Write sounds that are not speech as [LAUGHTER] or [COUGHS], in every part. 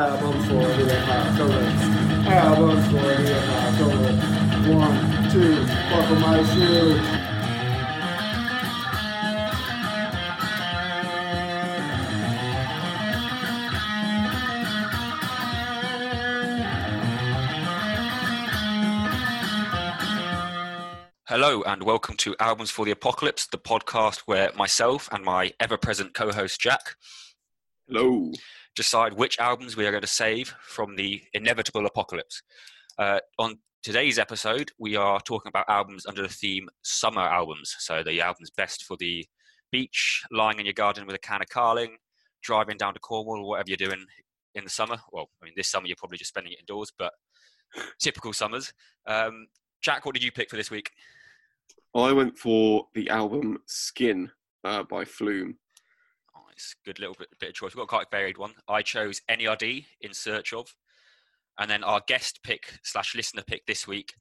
Albums for the apocalypse. Albums for the apocalypse. One, two, buckle my shoe. Hello, and welcome to Albums for the Apocalypse, the podcast where myself and my ever present co host Jack Hello. Decide which albums we are going to save from the inevitable apocalypse. Uh, on today's episode, we are talking about albums under the theme summer albums. So, the albums best for the beach, lying in your garden with a can of Carling, driving down to Cornwall, or whatever you're doing in the summer. Well, I mean, this summer you're probably just spending it indoors, but [COUGHS] typical summers. Um, Jack, what did you pick for this week? I went for the album Skin uh, by Flume. Nice, good little bit, bit of choice. We've got quite a varied one. I chose NERD in search of, and then our guest pick slash listener pick this week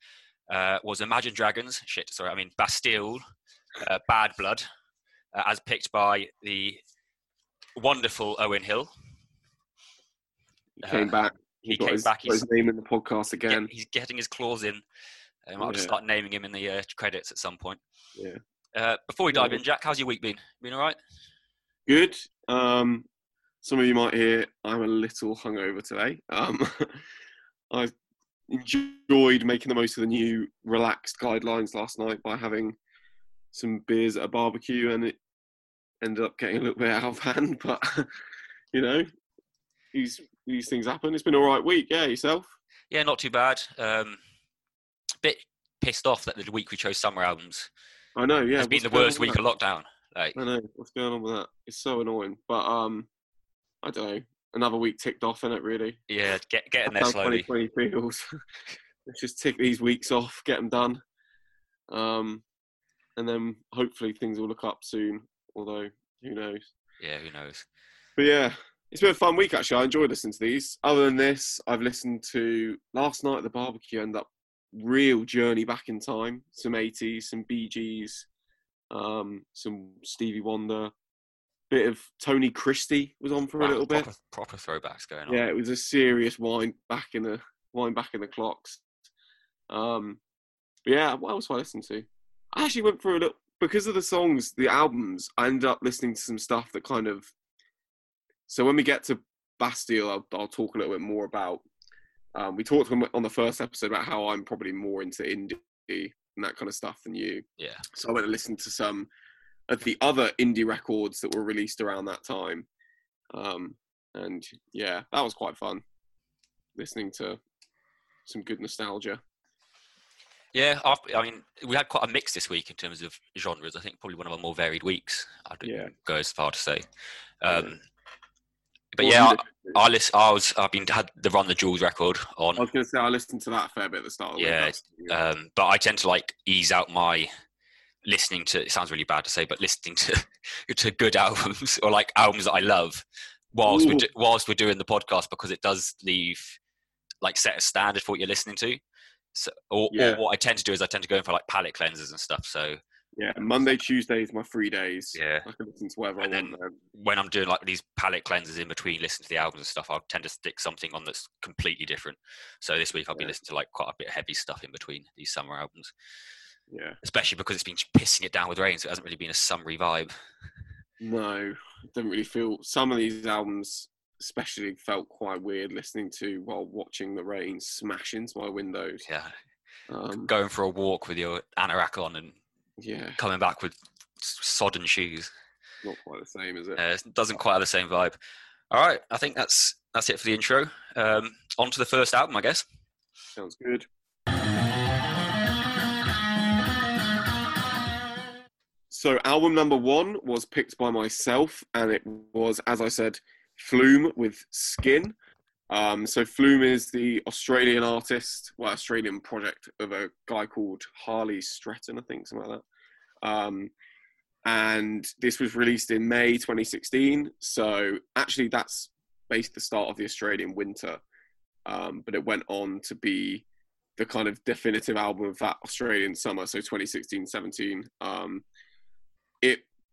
uh, was Imagine Dragons. Shit, sorry, I mean Bastille, uh, Bad Blood, uh, as picked by the wonderful Owen Hill. He came back. he came his, back, got his he's- name in the podcast Get- again. he's getting his claws in. Um, I'll just start naming him in the uh, credits at some point. Yeah. Uh, before we dive Yeah. in, Jack, how's your week been? Been all right? Good. Um, some of you might hear I'm a little hungover today. Um, [LAUGHS] I enjoyed making the most of the new relaxed guidelines last night by having some beers at a barbecue, and it ended up getting a little bit out of hand. [LAUGHS] But you know, these these things happen. It's been all right week. Yeah, yourself. Yeah, not too bad. Um, bit pissed off that the week we chose summer albums I know. Yeah, it's been the worst week of lockdown. Like. I know. What's going on with that? It's so annoying. But um, I don't know. Another week ticked off, in it really. yeah, get getting there slowly. 2020 feels. [LAUGHS] Let's just tick these weeks off, get them done, um, and then hopefully things will look up soon. Although who knows? Yeah, who knows? But yeah, it's been a fun week actually. I enjoyed listening to these. Other than this, I've listened to last night at the barbecue. End up real journey back in time. Some 80s, some Gees, um, some Stevie Wonder. Bit of Tony Christie was on for a Wow, little bit. proper, proper throwbacks going on. Yeah, it was a serious wind back in the wind back in the clocks. Um, but yeah, what else I listen to? I actually went through a little because of the songs, the albums. I ended up listening to some stuff that kind of. So when we get to Bastille, I'll, I'll talk a little bit more about. Um, we talked on the first episode about how I'm probably more into indie and that kind of stuff than you. Yeah. So I went and listened to some of the other indie records that were released around that time. Um, and yeah, that was quite fun. Listening to some good nostalgia. Yeah, I've, I mean, we had quite a mix this week in terms of genres. I think probably one of our more varied weeks. I'd Yeah. go as far to say. Um, But What yeah, have you listened to? I, I, listen, I was I've been had the Run the Jewels record on. I was going to say I listened to that a fair bit at the start. Of the. Yeah, um, but I tend to like ease out my listening to. It sounds really bad to say, but listening to [LAUGHS] to good albums or like albums that I love whilst we're do, whilst we're doing the podcast because it does leave like set a standard for what you're listening to. So, or, Yeah. or what I tend to do is I tend to go in for like palette cleansers and stuff. So yeah. Monday, Tuesday is my free days. Yeah. I can listen to whatever And I then- want. Then. when I'm doing like these palette cleansers in between listening to the albums and stuff, I'll tend to stick something on that's completely different. So this week I'll be Yeah. listening to like quite a bit of heavy stuff in between these summer albums. Yeah. especially because it's been pissing it down with rain, so it hasn't really been a summery vibe. No, it doesn't really feel. Some of these albums, especially, felt quite weird listening to while watching the rain smash into my windows. Yeah, Um, going for a walk with your anorak on and yeah, coming back with sodden shoes not quite the same, is it? uh, it doesn't quite have the same vibe. All right, I think that's that's it for the intro. Um, on to the first album, I guess. Sounds good. So, album number one was picked by myself, and it was, as I said, Flume with Skin. Um, so, Flume is the Australian artist, well, Australian project of a guy called Harley Streten, I think, something like that. Um, and this was released in May 2016. So, actually, that's based the start of the Australian winter. Um, but it went on to be the kind of definitive album of that Australian summer, so 2016 17. Um,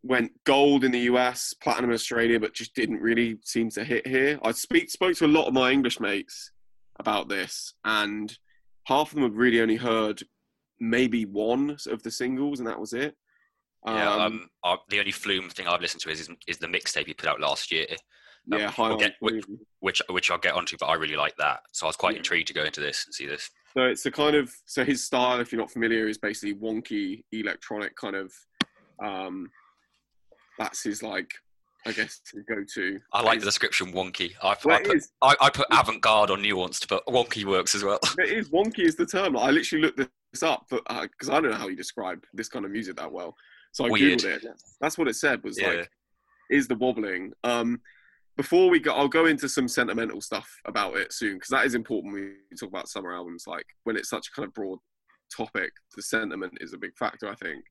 went gold in the US, platinum in Australia, but just didn't really seem to hit here. I speak spoke to a lot of my English mates about this, and half of them have really only heard maybe one of the singles, and that was it. Yeah, um, uh, the only Flume thing I've listened to is is the mixtape he put out last year. Um, yeah, we'll get- which, which which I'll get onto, but I really like that. So I was quite Yeah. intrigued to go into this and see this. So it's a kind of so his style, if you're not familiar, is basically wonky electronic kind of. Um, that's his like, I guess, his go-to. I like the description wonky. I, Well, I, put. I, I put avant-garde or nuanced, but wonky works as well. It is wonky is the term. Like, I literally looked this up, but because I don't know how you describe this kind of music that well, so I Weird. googled it. That's what it said. Was Yeah. like, is the wobbling. Um, before we go, I'll go into some sentimental stuff about it soon because that is important when we talk about summer albums. Like when it's such a kind of broad topic, the sentiment is a big factor, I think.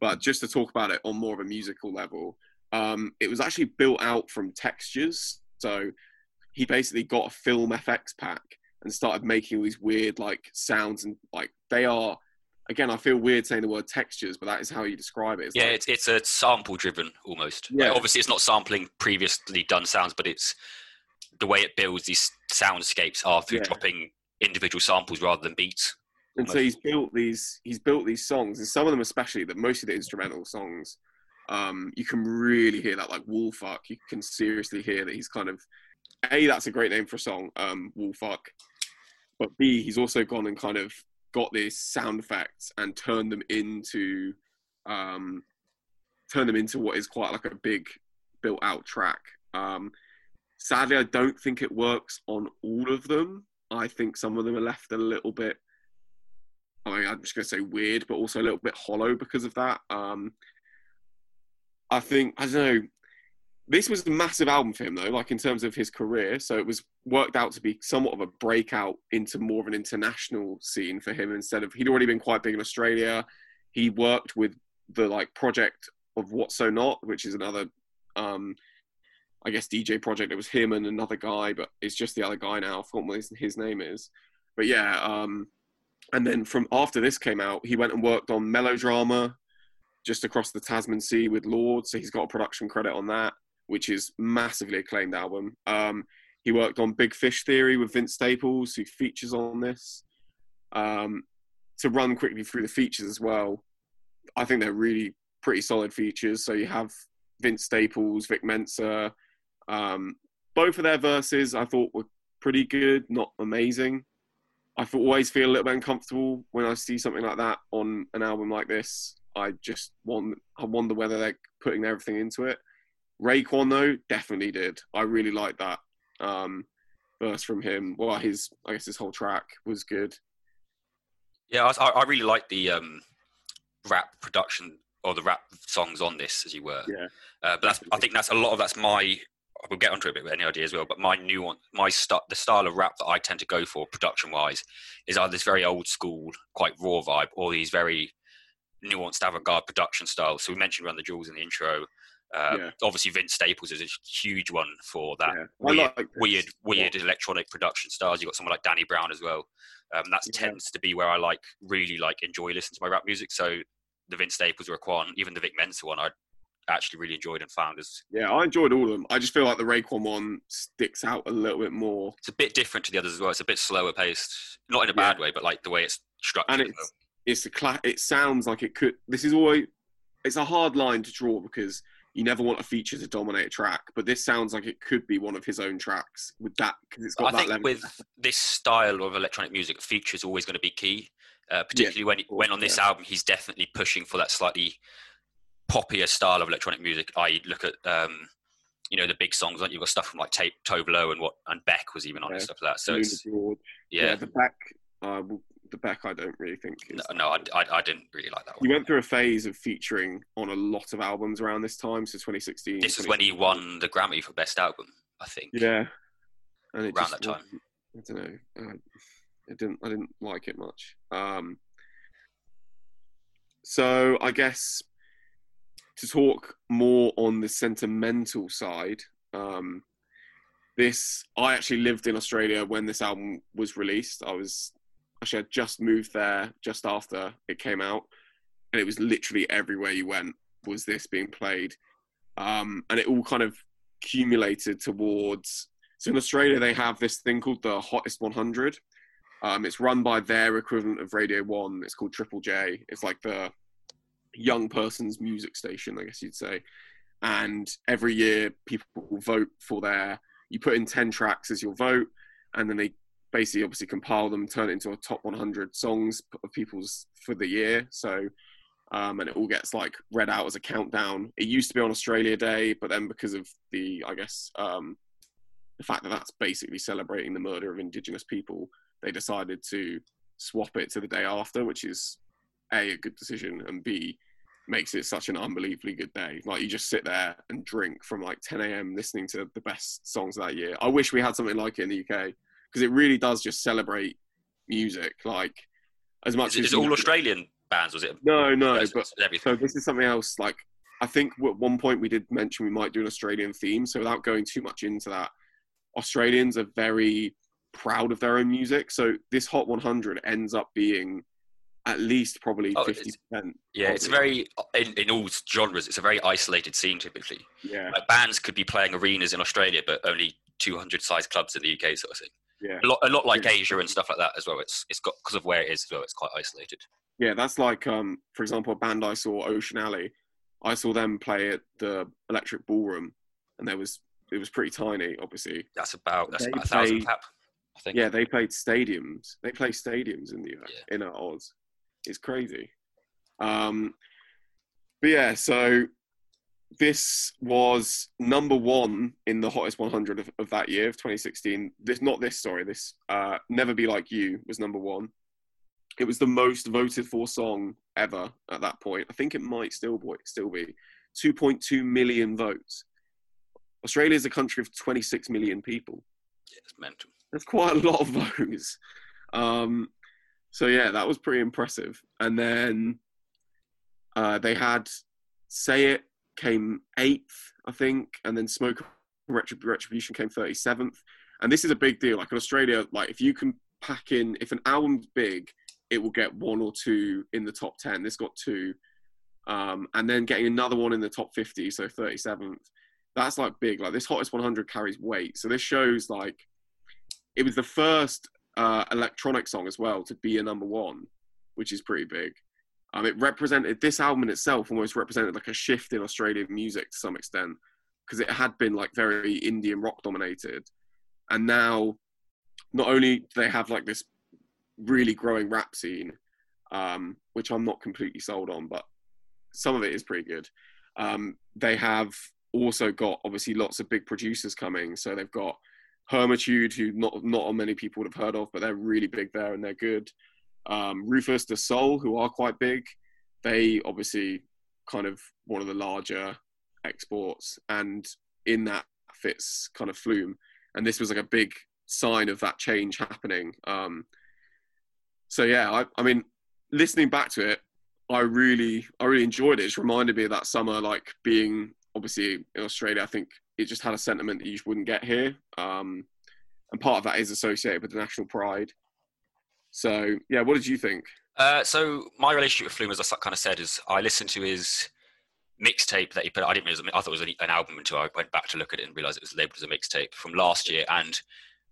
But just to talk about it on more of a musical level, um, it was actually built out from textures. So he basically got a film FX pack and started making all these weird like sounds and like they are. Again, I feel weird saying the word textures, but that is how you describe it. It's Yeah, like- it's it's a sample driven almost. Like, Yeah. obviously, it's not sampling previously done sounds, but it's the way it builds these soundscapes are through Yeah. dropping individual samples rather than beats. And so he's built these he's built these songs and some of them especially that most of the instrumental songs um you can really hear that like Wall Fuck you can seriously hear that he's kind of a that's a great name for a song um Wall Fuck but b he's also gone and kind of got these sound effects and turned them into um turned them into what is quite like a big built out track. Um sadly i don't think it works on all of them. I think some of them are left a little bit I mean, I'm just going to say weird, but also a little bit hollow because of that. Um, I think I don't know. This was a massive album for him, though, like in terms of his career. So it was worked out to be somewhat of a breakout into more of an international scene for him. Instead of he'd already been quite big in Australia, he worked with the like project of What So Not, which is another, um, I guess DJ project. It was him and another guy, but it's just the other guy now. I forgot what his, his name is. But yeah, um, and then from after this came out, he went and worked on Melodrama, just across the Tasman Sea with Lorde. So he's got a production credit on that, which is massively acclaimed album. Um, he worked on Big Fish Theory with Vince Staples, who features on this. Um, to run quickly through the features as well, I think they're really pretty solid features. So you have Vince Staples, Vic Mensa. Um, both of their verses I thought were pretty good, not amazing. I always feel a little bit uncomfortable when I see something like that on an album like this. I just want, I wonder whether they're putting everything into it. Raekwon though definitely did. I really like that um, verse from him. Well, his I guess his whole track was good. Yeah, I, I really like the um, rap production or the rap songs on this, as you were. Yeah. Uh, but that's, I think that's a lot of that's my. We'll get onto it a bit with NERD as well. But my new one, my st- the style of rap that I tend to go for production wise is either this very old school, quite raw vibe, or these very nuanced avant-garde production styles. So we mentioned Run the Jewels in the intro. Uh, Yeah. Obviously, Vince Staples is a huge one for that yeah. weird, like weird, weird electronic production styles. You have got someone like Danny Brown as well. Um, that Yeah. tends to be where I like really like enjoy listening to my rap music. So the Vince Staples one, even the Vic Mensa one, I actually really enjoyed and found as Yeah, I enjoyed all of them. I just feel like the Raekwon one sticks out a little bit more. it's a bit different to the others as well. It's a bit slower paced, not in a bad way, but like the way it's structured. and it's it's a cla- it sounds like it could this is always it's a hard line to draw because you never want a feature to dominate a track but this sounds like it could be one of his own tracks with that because it's got I that think level with this style of electronic music, feature is always going to be key. Uh, particularly when when on this album, he's definitely pushing for that slightly poppier style of electronic music. I look at um, you know the big songs. Like you've got stuff from like Tape Tove Lo and what and Beck was even on and stuff like that. So George. yeah, the Beck uh, the Beck I don't really think is no, no I, I, I didn't really like that One. one. went through a phase of featuring on a lot of albums around this time so 2016 This is when he won the Grammy for Best Album, I think. yeah and it Around that time. I don't know. Uh, I didn't. I didn't like it much. Um, so I guess to talk more on the sentimental side, um, this I actually lived in Australia when this album was released. I was actually I just moved there just after it came out, and it was literally everywhere you went. was this being played, um, and it all kind of accumulated towards. So in Australia, they have this thing called the Hottest 100. Um, it's run by their equivalent of Radio One. It's called Triple J. It's like the young person's music station, I guess you'd say. And every year, people vote for their. You put in ten tracks as your vote, and then they basically obviously compile them, turn it into a top 100 songs of people's for the year. So, um, and it all gets like read out as a countdown. It used to be on Australia Day, but then because of the, I guess, um, the fact that that's basically celebrating the murder of Indigenous people, they decided to swap it to the day after, which is a a good decision, and b makes it such an unbelievably good day. Like you just sit there and drink from like 10 a.m. listening to the best songs of that year. I wish we had something like it in the UK because it really does just celebrate music. Like as much Is, it- as is it all Australian bands? Was it? No, no, but everything. so this is something else. Like I think at one point we did mention we might do an Australian theme. So without going too much into that, Australians are very proud of their own music. So this Hot 100 ends up being at least probably Oh, fifty percent. Yeah, it's very in, in all genres. It's a very isolated scene typically. Yeah, Like bands could be playing arenas in Australia, but only 200 size clubs in the UK, sort of thing. yeah, A lot, a lot like Yeah. Asia and stuff like that as well. It's it's got because of where it is as well. It's quite isolated. yeah. That's like, um, for example, a band I saw, Ocean Alley. I saw them play at the Electric Ballroom, and there was it was pretty tiny, obviously. That's about that's They about a thousand cap, I think. Yeah, they played stadiums. They play stadiums in the Yeah. in Oz. It's crazy. Um, but yeah, so this was number one in the hottest 100 of, of that year of 2016. This not this sorry. This uh, "Never Be Like You" was number one. It was the most voted for song ever at that point. I think it might still be still be 2.2 million votes. Australia is a country of 26 million people Yeah, it's mental. that's quite a lot of [LAUGHS] votes. Um, so yeah, that was pretty impressive. And then uh, they had "Say It" came eighth, I think, and then "Smoke Retrib- Retribution" came thirty seventh. And this is a big deal. Like in Australia, like if you can pack in, if an album's big, it will get one or two in the top ten. This got two, um, and then getting another one in the top fifty, so thirty seventh. That's like big. Like this hottest 100 carries weight. So this shows like it was the first uh, electronic song as well to be a number one, which is pretty big. Um, it represented this album in itself almost represented like a shift in Australian music to some extent because it had been like very indie rock dominated, and now not only do they have like this really growing rap scene, um, which I'm not completely sold on, but some of it is pretty good. Um, they have also got obviously lots of big producers coming, so they've got Hermitude, who not not many people would have heard of, but they're really big there and they're good. Um, RÜFÜS DU SOL, who are quite big, they obviously kind of one of the larger exports, and in that fits kind of Flume, and this was like a big sign of that change happening. Um, so yeah, I, I mean, listening back to it, I really I really enjoyed it. It's reminded me of that summer, like being obviously in Australia. I think it just had a sentiment that you just wouldn't get here. Um, and part of that is associated with the national pride. So yeah, what did you think? Uh, so my relationship with Flume, as I kind of said, is I listened to his mixtape that he put. I didn't realize. I thought it was an, album until I went back to look at it and realized it was labeled as a mixtape from last year. And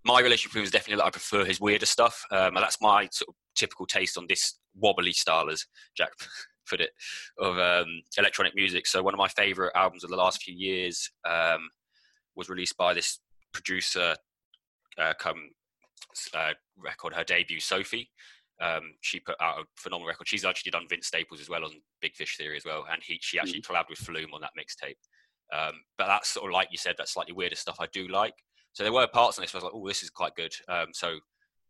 my relationship with him is definitely that I prefer his weirder stuff. Um, and that's my sort of typical taste on this wobbly style, as Jack [LAUGHS] put it, of um, electronic music. So one of my favorite albums of the last few years um, was released by this producer. Uh, come uh, record her debut, Sophie. Um, she put out a phenomenal record. She's actually done Vince Staples as well on Big Fish Theory as well, and he she actually collabed with Flume on that mixtape. Um, but that's sort of like you said, that slightly weirder stuff I do like. So there were parts on this where I was like, oh, this is quite good. Um, so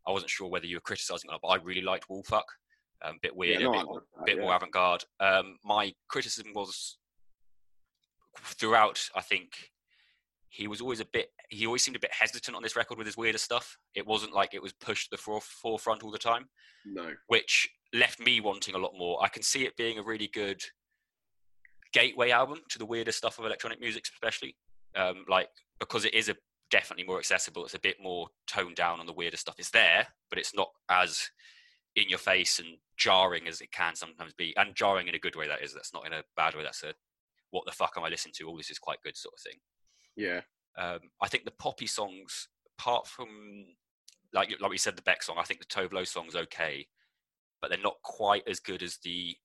I wasn't sure whether you were criticizing it or not, but I really liked Wall Fuck. Um, bit weird, Yeah, no, a bit, that, bit yeah. more avant-garde. Um, my criticism was throughout. I think he was always a bit. He always seemed a bit hesitant on this record with his weirder stuff. It wasn't like it was pushed to the fore- forefront all the time No, which left me wanting a lot more. I can see it being a really good gateway album to the weirder stuff of electronic music, especially um, like because it is a definitely more accessible. It's a bit more toned down on the weirder stuff. It's there, but it's not as in your face and jarring as it can sometimes be, and jarring in a good way. That is. That's not in a bad way. That's a what the fuck am I listening to? All this is quite good, sort of thing. Yeah. Um, I think the poppy songs, apart from like like we said, the Beck song, I think the Tove Lo song's okay, but they're not quite as good as the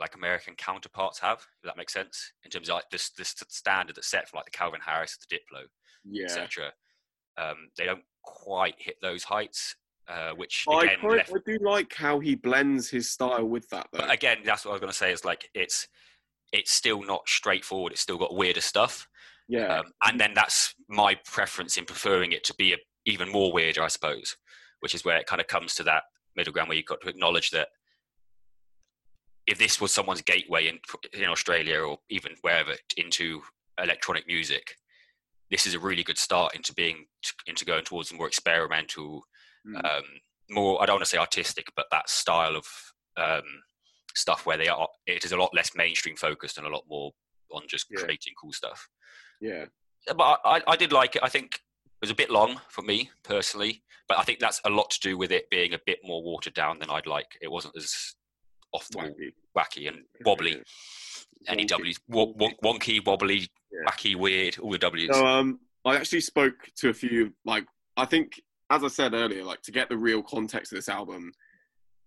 like American counterparts have. If that makes sense in terms of like this this standard that's set for like the Calvin Harris, the Diplo, Yeah. etc. Um, they don't quite hit those heights, uh, which I, again, quite, left, I do like how he blends his style with that though. but again, that's what I was going to say. Is like it's it's still not straightforward. It's still got weirder stuff. yeah. Um, and then that's my preference in preferring it to be a, even more weirder, I suppose, which is where it kind of comes to that middle ground where you've got to acknowledge that if this was someone's gateway in, in Australia or even wherever into electronic music, this is a really good start into being into going towards more experimental, Mm. um, more I don't want to say artistic, but that style of um, stuff where they are it is a lot less mainstream focused and a lot more on just Yeah. creating cool stuff yeah. But I, I did like it. I think it was a bit long for me personally, but I think that's a lot to do with it being a bit more watered down than I'd like. It wasn't as off the wall, Wacky. wacky and wobbly. Any Wonky. W's, wo- won- wonky, wobbly, Yeah. wacky, weird, all the W's. So um, I actually spoke to a few. Like I think, as I said earlier, like to get the real context of this album,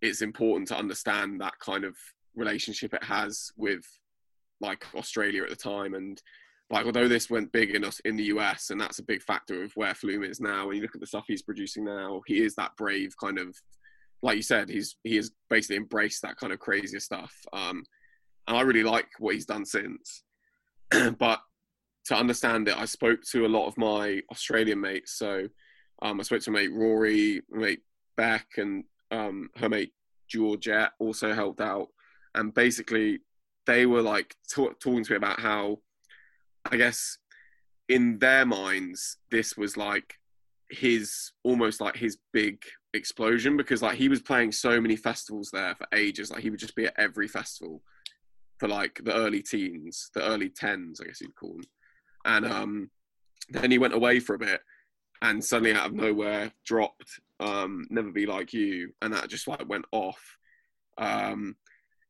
it's important to understand that kind of relationship it has with like Australia at the time, and like although this went big in us in the US, and that's a big factor of where Flume is now. When you look at the stuff he's producing now, he is that brave kind of, like you said, he's he has basically embraced that kind of crazier stuff. Um, and I really like what he's done since, [CLEARS THROAT] but to understand it, I spoke to a lot of my Australian mates. So um, I spoke to my mate Rory, my mate Beck, and um, her mate Georgette also helped out. And basically, they were like ta- talking to me about how, I guess, in their minds, this was like his almost like his big explosion because like he was playing so many festivals there for ages. Like he would just be at every festival for like the early teens, the early tens, I guess you'd call them. And um, then he went away for a bit, and suddenly out of nowhere dropped um, "Never Be Like You," and that just like went off. Um,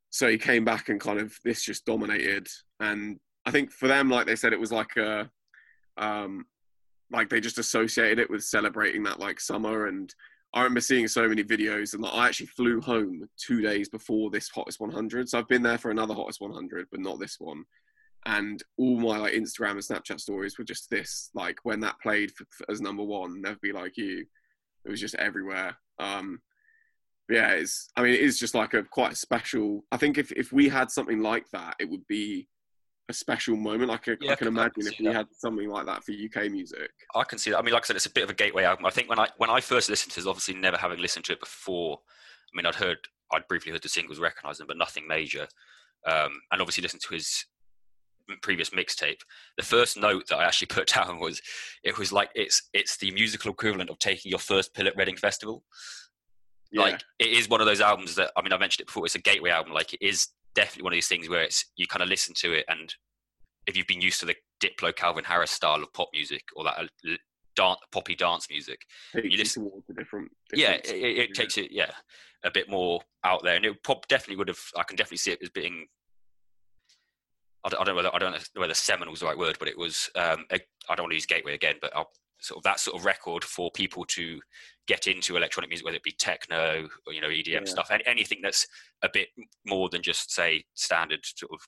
so he came back and kind of this just dominated, and I think for them, like they said, it was like a um, like they just associated it with celebrating that like summer and I remember seeing so many videos, and like, I actually flew home two days before this hottest 100. So I've been there for another hottest 100, but not this one. And all my like Instagram and Snapchat stories were just this, like when that played for, for- as number one, "Never Be Like You." It was just everywhere. Um, yeah, it's. I mean, it is just like a quite a special. I think if if we had something like that, it would be a special moment. Like I, Yeah, I can I can imagine if we that. had something like that for UK music. I can see that. I mean, like I said, it's a bit of a gateway album. I think when I when I first listened to it, obviously never having listened to it before. I mean, I'd heard, I'd briefly heard the singles, recognised them, but nothing major. Um, and obviously listened to his previous mixtape. The first note that I actually put [LAUGHS] down was, it was like it's it's the musical equivalent of taking your first pill at Reading Festival. Yeah, Like it is one of those albums that I mean, I mentioned it before. It's a gateway album. Like it is definitely one of these things where it's you kind of listen to it, and if you've been used to the Diplo, Calvin Harris style of pop music or that uh, dance, poppy dance music, you listen- towards a different. yeah, it, it, it takes it yeah a bit more out there, and it pop definitely would have. I can definitely see it as being. I don't, I don't know whether I don't know whether seminal is the right word, but it was. Um, a, I don't want to use gateway again, but I'll, sort of that sort of record for people to get into electronic music, whether it be techno or you know EDM Yeah. stuff, and anything that's a bit more than just say standard sort of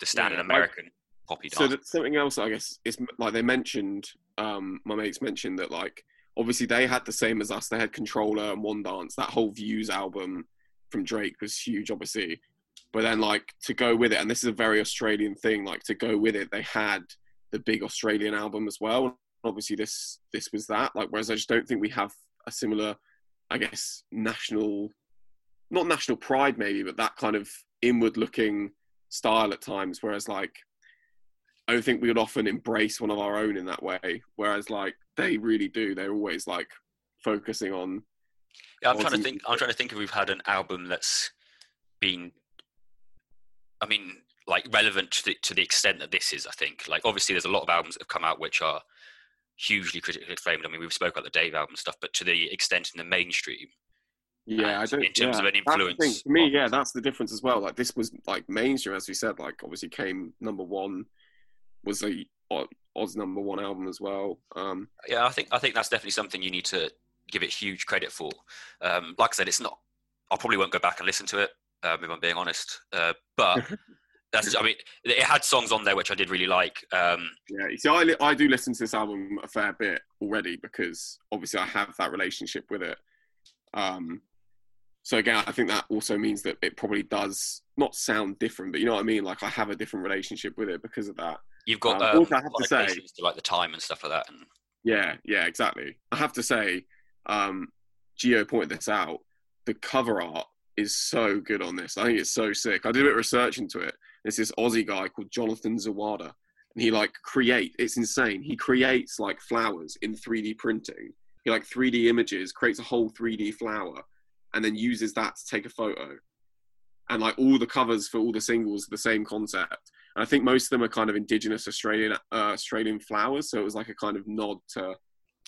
the standard Yeah, like- American poppy So dance. that something else, I guess, is like they mentioned. Um, my mates mentioned that like obviously they had the same as us. They had Controller and One Dance. That whole Views album from Drake was huge, obviously. But then like to go with it, and this is a very Australian thing. Like to go with it, they had the big Australian album as well. Obviously, this this was that. Like, whereas I just don't think we have a similar, I guess, national, not national pride maybe, but that kind of inward-looking style at times. Whereas like I don't think we would often embrace one of our own in that way. Whereas like they really do. They're always like focusing on Yeah, I'm trying to think. I'm trying to think if we've had an album that's been, I mean, like relevant to the, to the extent that this is. I think, like, obviously, there's a lot of albums that have come out which are hugely critically acclaimed. I mean, we've spoke about the Dave album stuff, but to the extent in the mainstream, Yeah, I don't. in terms yeah, of an influence For me, on- yeah, that's the difference as well. Like this was like mainstream, as we said. Like obviously came number one, was a O- Oz number one album as well. Um, Yeah, I think I think that's definitely something you need to give it huge credit for. Um, like I said, it's not. I probably won't go back and listen to it um, if I'm being honest. Uh, but [LAUGHS] that's. I mean, it had songs on there which I did really like. Um, yeah, you see, I li- I do listen to this album a fair bit already because obviously I have that relationship with it. Um, so again, I think that also means that it probably does not sound different, but you know what I mean. Like I have a different relationship with it because of that. you've got Um, um, also I have to say to like the time and stuff like that. And Yeah, yeah, exactly. I have to say, um, Geo pointed this out. The cover art is so good on this. I think it's so sick. I did a bit of research into it. It's this Aussie guy called Jonathan Zawada, and he like create. It's insane. He creates like flowers in 3D printing. He like 3D images, creates a whole 3D flower, and then uses that to take a photo. And like all the covers for all the singles, are the same concept. And I think most of them are kind of indigenous Australian uh, Australian flowers. So it was like a kind of nod to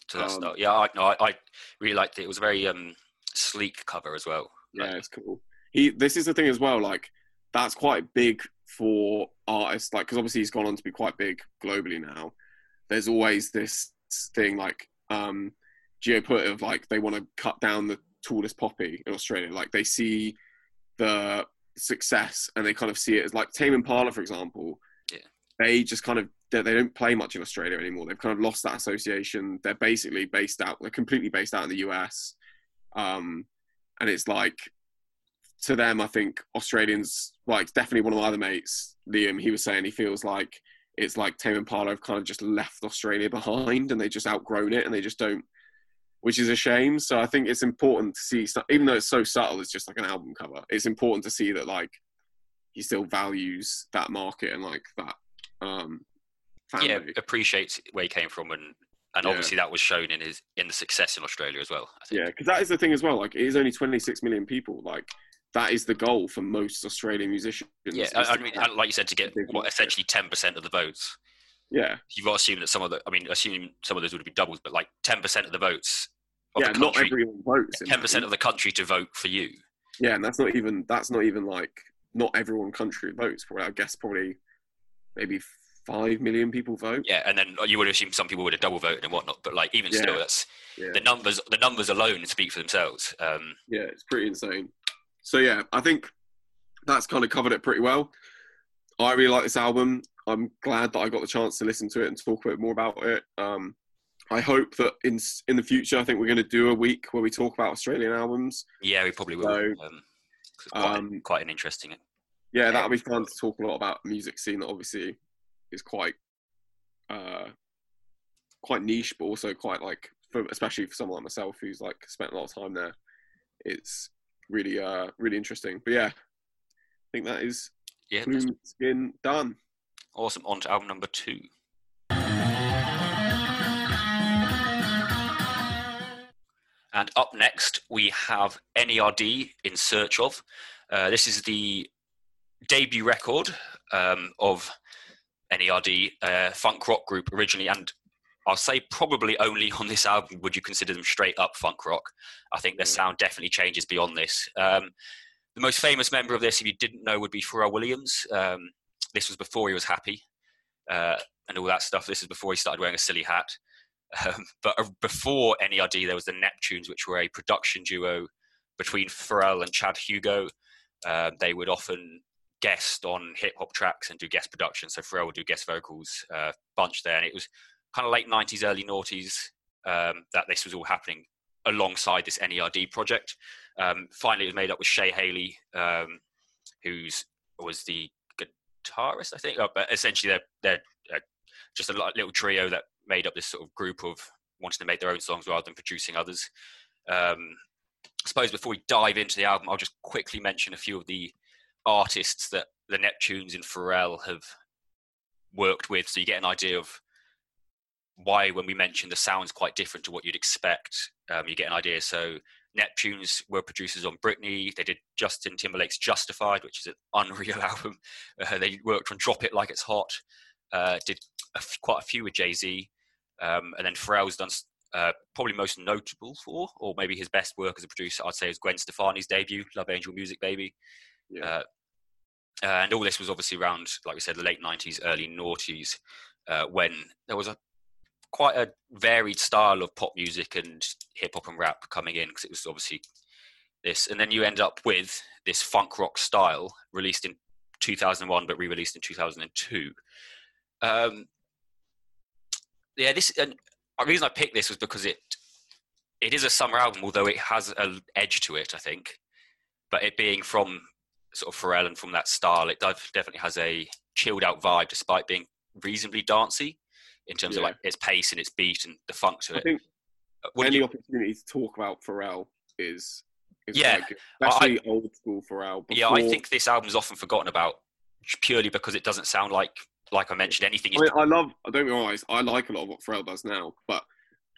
to that Um, stuff. Yeah, I, no, I, I really liked it. It was a very um, sleek cover as well. Yeah, it's cool. He this is the thing as well. Like that's quite big for artists. Like because obviously he's gone on to be quite big globally now. There's always this thing like um, Geo put of like they want to cut down the tallest poppy in Australia. Like they see the success and they kind of see it as like Tame Impala, for example. Yeah. They just kind of they, they don't play much in Australia anymore. They've kind of lost that association. They're basically based out. They're completely based out in the US. Um, and it's like to them, I think Australians like definitely one of my other mates, Liam. He was saying he feels like it's like Tame Impala have kind of just left Australia behind, and they just outgrown it, and they just don't, which is a shame. So I think it's important to see, even though it's so subtle, it's just like an album cover. It's important to see that like he still values that market and like that um, family. Yeah, appreciates where he came from, and and Yeah. obviously that was shown in his in the success in Australia as well. I think. Yeah, because that is the thing as well. Like, it is only 26 million people. Like, that is the goal for most Australian musicians. Yeah, I, I mean, like you said, to get what essentially ten percent of the votes, yeah, you've got to assume that some of the. I mean, assuming some of those would be doubles, but like ten percent of the votes of yeah. the Not everyone votes. 10% of the country to vote for you. Yeah, and that's not even that's not even like not everyone country votes. Probably, I guess probably maybe five million people vote. Yeah, and then you would assume some people would have double voted and whatnot, but like even still, that's Yeah. the numbers. The numbers alone speak for themselves. Um, Yeah, it's pretty insane. So yeah, I think that's kind of covered it pretty well. I really like this album. I'm glad that I got the chance to listen to it and talk a bit more about it. Um, I hope that in in the future, I think we're going to do a week where we talk about Australian albums. yeah, we probably will. So, um, quite, um, quite an interesting. Yeah, that'll be fun to talk a lot about music scene that obviously is quite uh, quite niche, but also quite like, for, especially for someone like myself who's like spent a lot of time there. It's really uh really interesting. But yeah, I think that is Yeah, Flume Skin done. awesome. On to album number two. And up next, we have NERD in search of. Uh, this is the debut record um, of NERD, uh, funk rock group originally, and I'll say probably only on this album would you consider them straight up funk rock. I think their Mm. sound definitely changes beyond this. Um, the most famous member of this, if you didn't know, would be Pharrell Williams. Um, this was before he was happy uh, and all that stuff. This is before he started wearing a silly hat. Um, [LAUGHS] but uh, before NERD, there was the Neptunes, which were a production duo between Pharrell and Chad Hugo. Um, they would often guest on hip hop tracks and do guest production. So Pharrell would do guest vocals, uh, bunch there, and it was kind of late '90s, early noughties um, that this was all happening alongside this NERD project. Um, finally, it was made up with Shay Haley, um, who's was the guitarist, I think. Uh, but essentially, they're they're uh, just a little trio that made up this sort of group of wanting to make their own songs rather than producing others. Um, I suppose before we dive into the album, I'll just quickly mention a few of the artists that the Neptunes and Pharrell have worked with, so you get an idea of why, when we mention the sounds quite different to what you'd expect, um, you get an idea. So Neptunes were producers on Britney. They did Justin Timberlake's Justified, which is an [LAUGHS] unreal album. Uh, they worked on Drop It Like It's Hot. Uh, did a f- quite a few with Jay Z, um, and then Pharrell's done uh, probably most notable for, or maybe his best work as a producer, I'd say is Gwen Stefani's debut, Love Angel Music Baby. Yeah. Uh, and all this was obviously around, like we said, the late 90s, early noughties, uh, when there was a quite a varied style of pop music and hip hop and rap coming in, because it was obviously this. And then you end up with this funk rock style released in 2001 but re-released in 2002. Um, yeah, this and the reason I picked this was because it it is a summer album, although it has an edge to it, I think. But it being from sort of Pharrell and from that style, it definitely has a chilled out vibe, despite being reasonably dancey in terms Yeah. of like its pace and its beat and the funk to I it. think Uh, any you- opportunity to talk about Pharrell is, is Yeah, good. especially old school Pharrell. yeah, I think this album's often forgotten about purely because it doesn't sound like, like I mentioned, anything. I, I love. I don't wrong. I like a lot of what Pharrell does now, but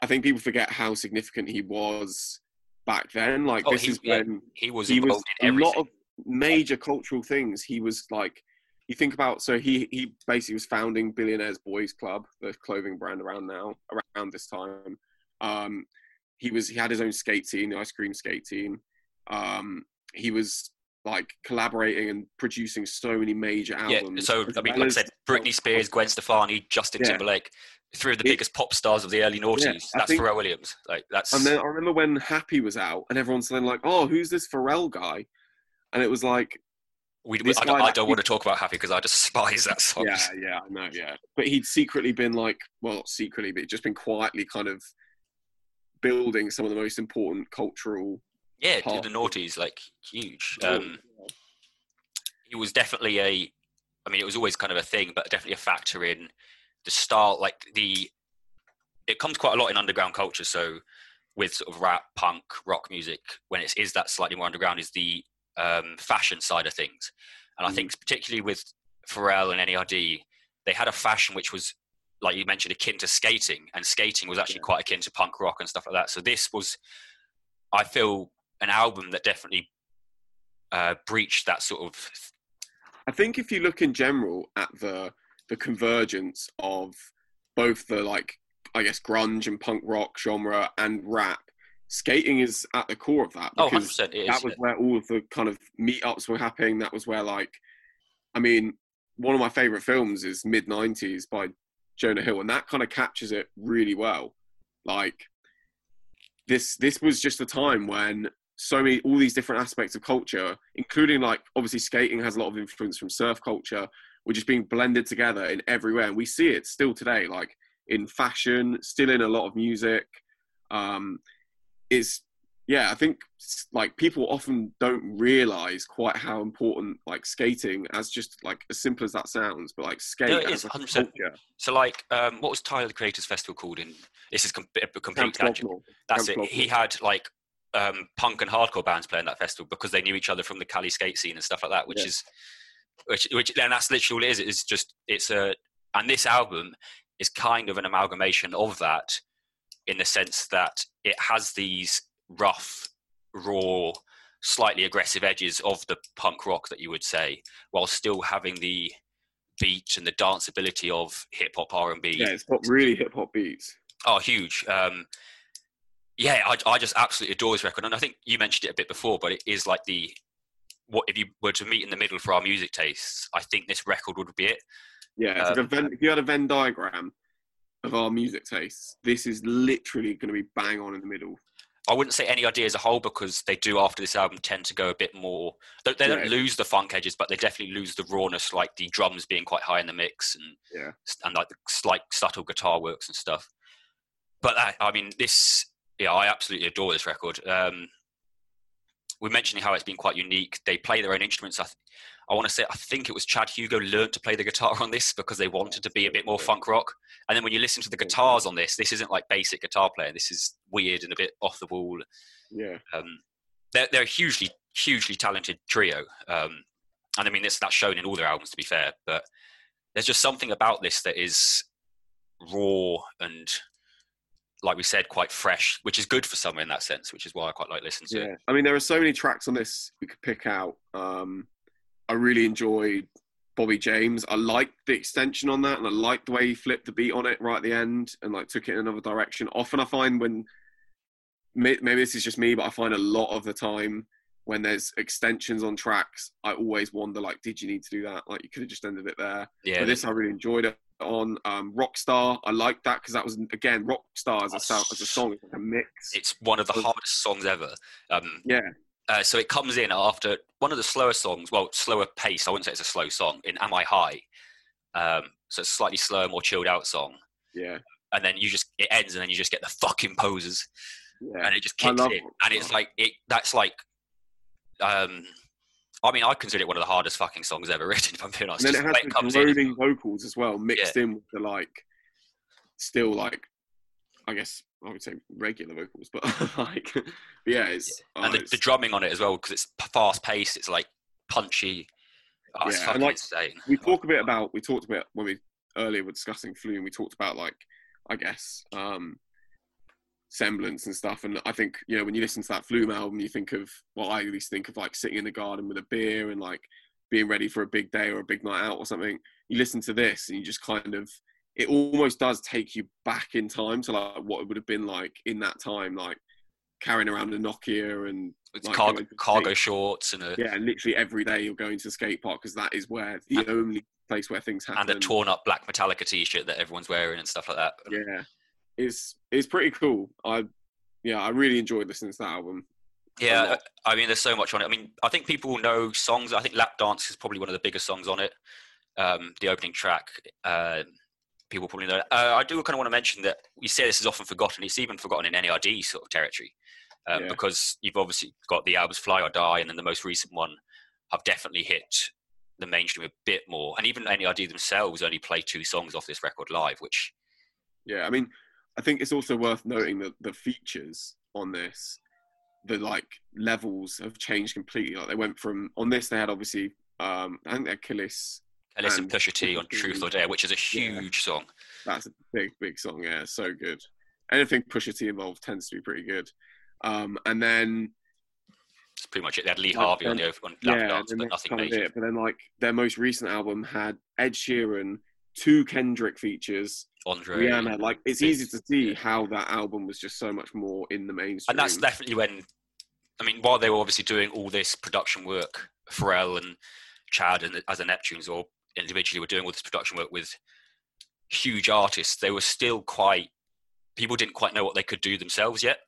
I think people forget how significant he was back then. Like Oh, this he- is when he was he was involved in a lot of major cultural things. He was like, you think about. So he he basically was founding Billionaires Boys Club, the clothing brand around now around this time. Um, he was he had his own skate team, the ice cream skate team. Um, he was like collaborating and producing so many major albums. yeah, so I mean, like I said, Britney Spears, Gwen Stefani, Justin Yeah. Timberlake, three of the It- biggest pop stars of the early noughties. I that's think- Pharrell Williams. Like that's And then I remember when Happy was out, and everyone's then like, "Oh, who's this Pharrell guy?" And it was like, we, this I, don't, I don't he- want to talk about Happy because I [LAUGHS] despise that song. yeah, yeah, I know, yeah. But he'd secretly been like, well, not secretly, but just been quietly kind of building some of the most important cultural. Yeah, the noughties like huge. Oh, Um, he was definitely a. I mean, it was always kind of a thing, but definitely a factor in the style. Like the, it comes quite a lot in underground culture. So, with sort of rap, punk, rock music, when it is that slightly more underground, is the um, fashion side of things. And I Mhm. think particularly with Pharrell and NERD, they had a fashion which was, like you mentioned, akin to skating, and skating was actually Yeah. quite akin to punk rock and stuff like that. So this was, I feel, an album that definitely uh, breached that sort of. I think if you look in general at the the convergence of both the like, I guess, grunge and punk rock genre and rap, skating is at the core of that. Oh, 100 because percent. It is. that was where all of the kind of meetups were happening. That was where, like, I mean, one of my favorite films is mid '90s by Jonah Hill, and that kind of captures it really well. Like, this this was just a time when so many all these different aspects of culture, including like obviously skating has a lot of influence from surf culture, were just being blended together in everywhere, and we see it still today, like in fashion, still in a lot of music. Um, is yeah, I think like people often don't realize quite how important like skating as just like as simple as that sounds, but like skate No, is, a 100%. culture. So, like, um, what was Tyler the Creator's festival called? In this is com- a complete tangent. That's Camp it. He had like um, punk and hardcore bands playing that festival because they knew each other from the Cali skate scene and stuff like that. Which Yeah. is, which, which, then that's literally all it is. It's just, it's a, and this album is kind of an amalgamation of that, in the sense that it has these rough, raw, slightly aggressive edges of the punk rock that you would say, while still having the beat and the danceability of hip hop R and B. Yeah, it's got really hip hop beats. Oh, huge. Um, yeah, I, I just absolutely adore this record, and I think you mentioned it a bit before, but it is like the what if you were to meet in the middle for our music tastes. I think this record would be it. Yeah, like Um, a Venn, if you had a Venn diagram of our music tastes, this is literally going to be bang on in the middle. I wouldn't say NERD as a whole because they do after this album tend to go a bit more. They, they don't lose the funk edges, but they definitely lose the rawness, like the drums being quite high in the mix and Yeah. and like the slight subtle guitar works and stuff. But I, I mean, this yeah, I absolutely adore this record. Um, we're mentioning how it's been quite unique. They play their own instruments. I, th- I want to say I think it was Chad Hugo learned to play the guitar on this because they wanted to be a bit more funk rock. And then when you listen to the guitars on this, this isn't like basic guitar playing. This is weird and a bit off the wall. Yeah, Um, they're, they're a hugely, hugely talented trio. Um, and I mean, this, that's shown in all their albums, to be fair. But there's just something about this that is raw and, like we said, quite fresh, which is good for summer in that sense, which is why I quite like listening to yeah. it. I mean, there are so many tracks on this we could pick out. Um, I really enjoyed Bobby James. I liked the extension on that, and I liked the way he flipped the beat on it right at the end and like took it in another direction. Often I find when maybe this is just me, but I find a lot of the time when there's extensions on tracks, I always wonder like, did you need to do that? Like you could have just ended it there. Yeah, But this I really enjoyed it on um, Rockstar. I like that because that was again Rockstar as a sound, as a song, it's like a mix. it's one of the hardest songs ever. Um, Yeah, uh, so it comes in after one of the slower songs. Well, slower pace. I wouldn't say it's a slow song. In "Am I High," um, so it's a slightly slower, more chilled out song. yeah, And then you just it ends, and then you just get the fucking poses, yeah. and it just kicks in, Rockstar. and it's like it. That's like, um, I mean, I consider it one of the hardest fucking songs ever [LAUGHS] written. If I'm being honest, And then it has the in. vocals as well, mixed in with the like, still like, I guess I would say regular vocals, but [LAUGHS] like, yeah, it's oh, and the, it's- the drumming on it as well because it's fast paced. It's like punchy. Oh, it's Yeah, and like, insane. we talk a bit about we talked about when we earlier were discussing Flume. We talked about like, I guess, um semblance and stuff. And I think you know when you listen to that Flume album, you think of well, I at least think of like sitting in the garden with a beer and like being ready for a big day or a big night out or something. You listen to this and you just kind of it almost does take you back in time to like what it would have been like in that time, like carrying around a Nokia and It's like cargo, cargo shorts and a yeah, and literally every day you're going to the skate park because that is where the only place where things happen. and a torn up black Metallica t-shirt that everyone's wearing and stuff like that. yeah, it's it's pretty cool. I yeah, I really enjoyed listening to that album. Yeah. I mean, there's so much on it. I mean, I think people know songs. I think Lap Dance is probably one of the biggest songs on it. Um, the opening track, uh, people probably know. Uh, I do kind of want to mention that you say this is often forgotten. It's even forgotten in NERD sort of territory um, Yeah. because you've obviously got the albums Fly or Die, and then the most recent one have definitely hit the mainstream a bit more. And even NERD themselves only play two songs off this record live, which Yeah, I mean, I think it's also worth noting that the features on this, the like levels have changed completely. Like they went from on this they had obviously um I think had Kelis. and And Pusha T on Truth or Dare, which is a Yeah. huge song. That's a big big song. Yeah, so good. Anything Pusha T involved tends to be pretty good. Um, and then It's pretty much it. They had Lee Harvey on um, the on yeah, Dance, but nothing major. it. But then like their most recent album had Ed Sheeran, two Kendrick features, Andre. Rihanna. Like it's easy to see yeah. how that album was just so much more in the mainstream. and that's definitely when I mean, while they were obviously doing all this production work, Pharrell and Chad and as the Neptunes or individually were doing all this production work with huge artists, they were still quite people didn't quite know what they could do themselves yet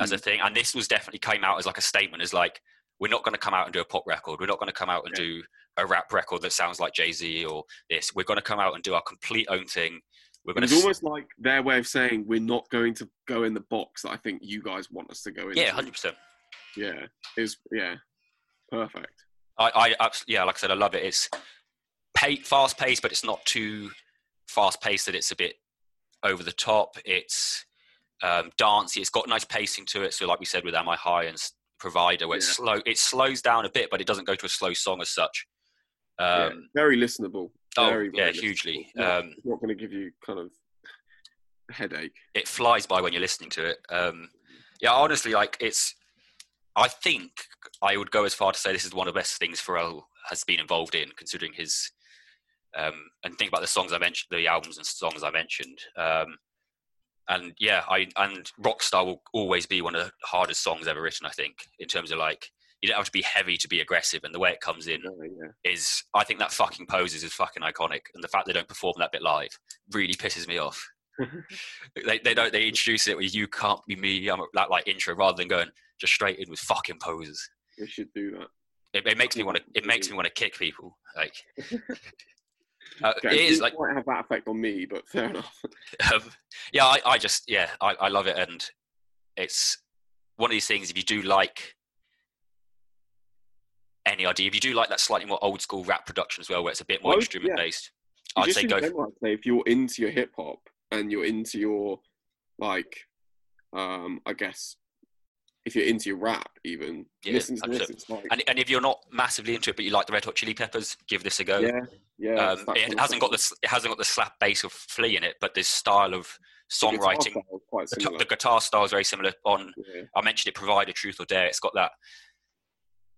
as Mm. a thing. And this was definitely came out as like a statement as like, we're not going to come out and do a pop record. We're not going to come out and Yeah. do a rap record that sounds like Jay Z or this. We're going to come out and do our complete own thing. We're going was to almost like their way of saying we're not going to go in the box that I think you guys want us to go in. yeah, hundred percent. Yeah, is yeah, perfect. I, I yeah, like I said, I love it. It's pay, fast paced, but it's not too fast paced that it's a bit over the top. It's um, dancey. It's got nice pacing to it. So, like we said with Am I High and Provider, where it's Yeah. slow, it slows down a bit, but it doesn't go to a slow song as such. Yeah, Um, very listenable. oh, Very, yeah, very hugely. listenable. Not, Um, not going to give you kind of a headache. it flies by when you're listening to it. Um, yeah, honestly, like it's. I think I would go as far to say this is one of the best things Pharrell has been involved in, considering his. Um, and think about the songs I mentioned, the albums and songs I mentioned. Um, and yeah, I and Rockstar will always be one of the hardest songs ever written. I think in terms of like you don't have to be heavy to be aggressive, and the way it comes in Yeah, yeah. is I think that fucking poses is fucking iconic, and the fact they don't perform that bit live really pisses me off. [LAUGHS] they they don't they introduce it with "You can't be me," I'm that like intro rather than going just straight in with fucking poses. We should do that. It, it makes me want to it makes me want to kick people. Like [LAUGHS] uh, Okay, it is like quite have that effect on me, but fair enough. [LAUGHS] um, yeah, I, I just yeah I, I love it, and it's one of these things. If you do like any idea, if you do like that slightly more old school rap production as well, where it's a bit more Oh, instrument yeah. based, You I'd say go. For, general, I'd say if you're into your hip hop and you're into your like, um, I guess if you're into your rap, even Yeah, listen to this. It's like and, and if you're not massively into it, but you like the Red Hot Chili Peppers, give this a go. yeah, yeah. um, it hasn't got the it hasn't got the slap bass of Flea in it, but this style of The guitar songwriting, style is the, the guitar style is very similar. On yeah. I mentioned it, Provider, Truth or Dare. It's got that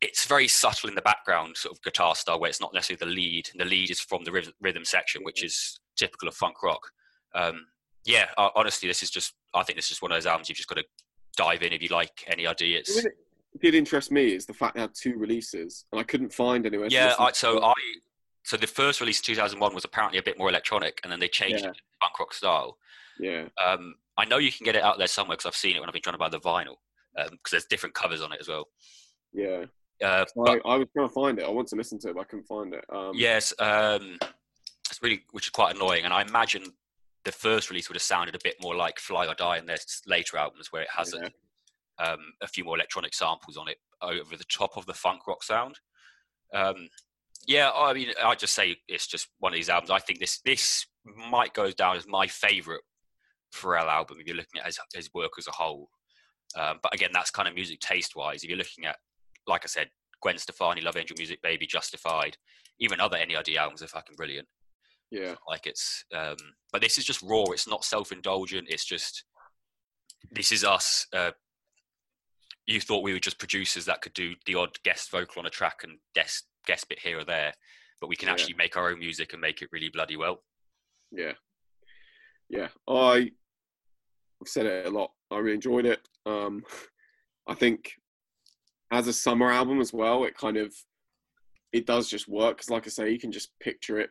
it's very subtle in the background, sort of guitar style, where it's not necessarily the lead. And the lead is from the rhythm, rhythm section, which is typical of funk rock. Um, yeah, uh, honestly, this is just. I think this is one of those albums you've just got to dive in if you like any ideas What did interest me is the fact they had two releases, and I couldn't find anywhere. yeah. I, so. I so the first release, 2001, was apparently a bit more electronic, and then they changed Yeah. it to funk rock style. yeah, Um, I know you can get it out there somewhere because I've seen it when I've been trying to buy the vinyl because there's different covers on it as well. yeah. Uh, but I, I was trying to find it. I want to listen to it, but I couldn't find it. Um, yes, um, it's really which is quite annoying. And I imagine the first release would have sounded a bit more like Fly or Die in their later albums, where it has Yeah. a, um, a few more electronic samples on it over the top of the funk rock sound. Um, yeah, I mean, I just say it's just one of these albums. I think this this might go down as my favourite Pharrell album if you're looking at his, his work as a whole. Um, but again, that's kind of music taste wise. If you're looking at, like I said, Gwen Stefani, Love Angel Music, Baby, Justified, even other NERD albums are fucking brilliant. yeah, Like it's, um, but this is just raw. It's not self indulgent. It's just, this is us. Uh, you thought we were just producers that could do the odd guest vocal on a track and guest guest bit here or there, but we can Yeah. actually make our own music and make it really bloody well. yeah, yeah. I, I've said it a lot. I really enjoyed it. Um, [LAUGHS] I think as a summer album as well, it kind of it does just work because, like I say, you can just picture it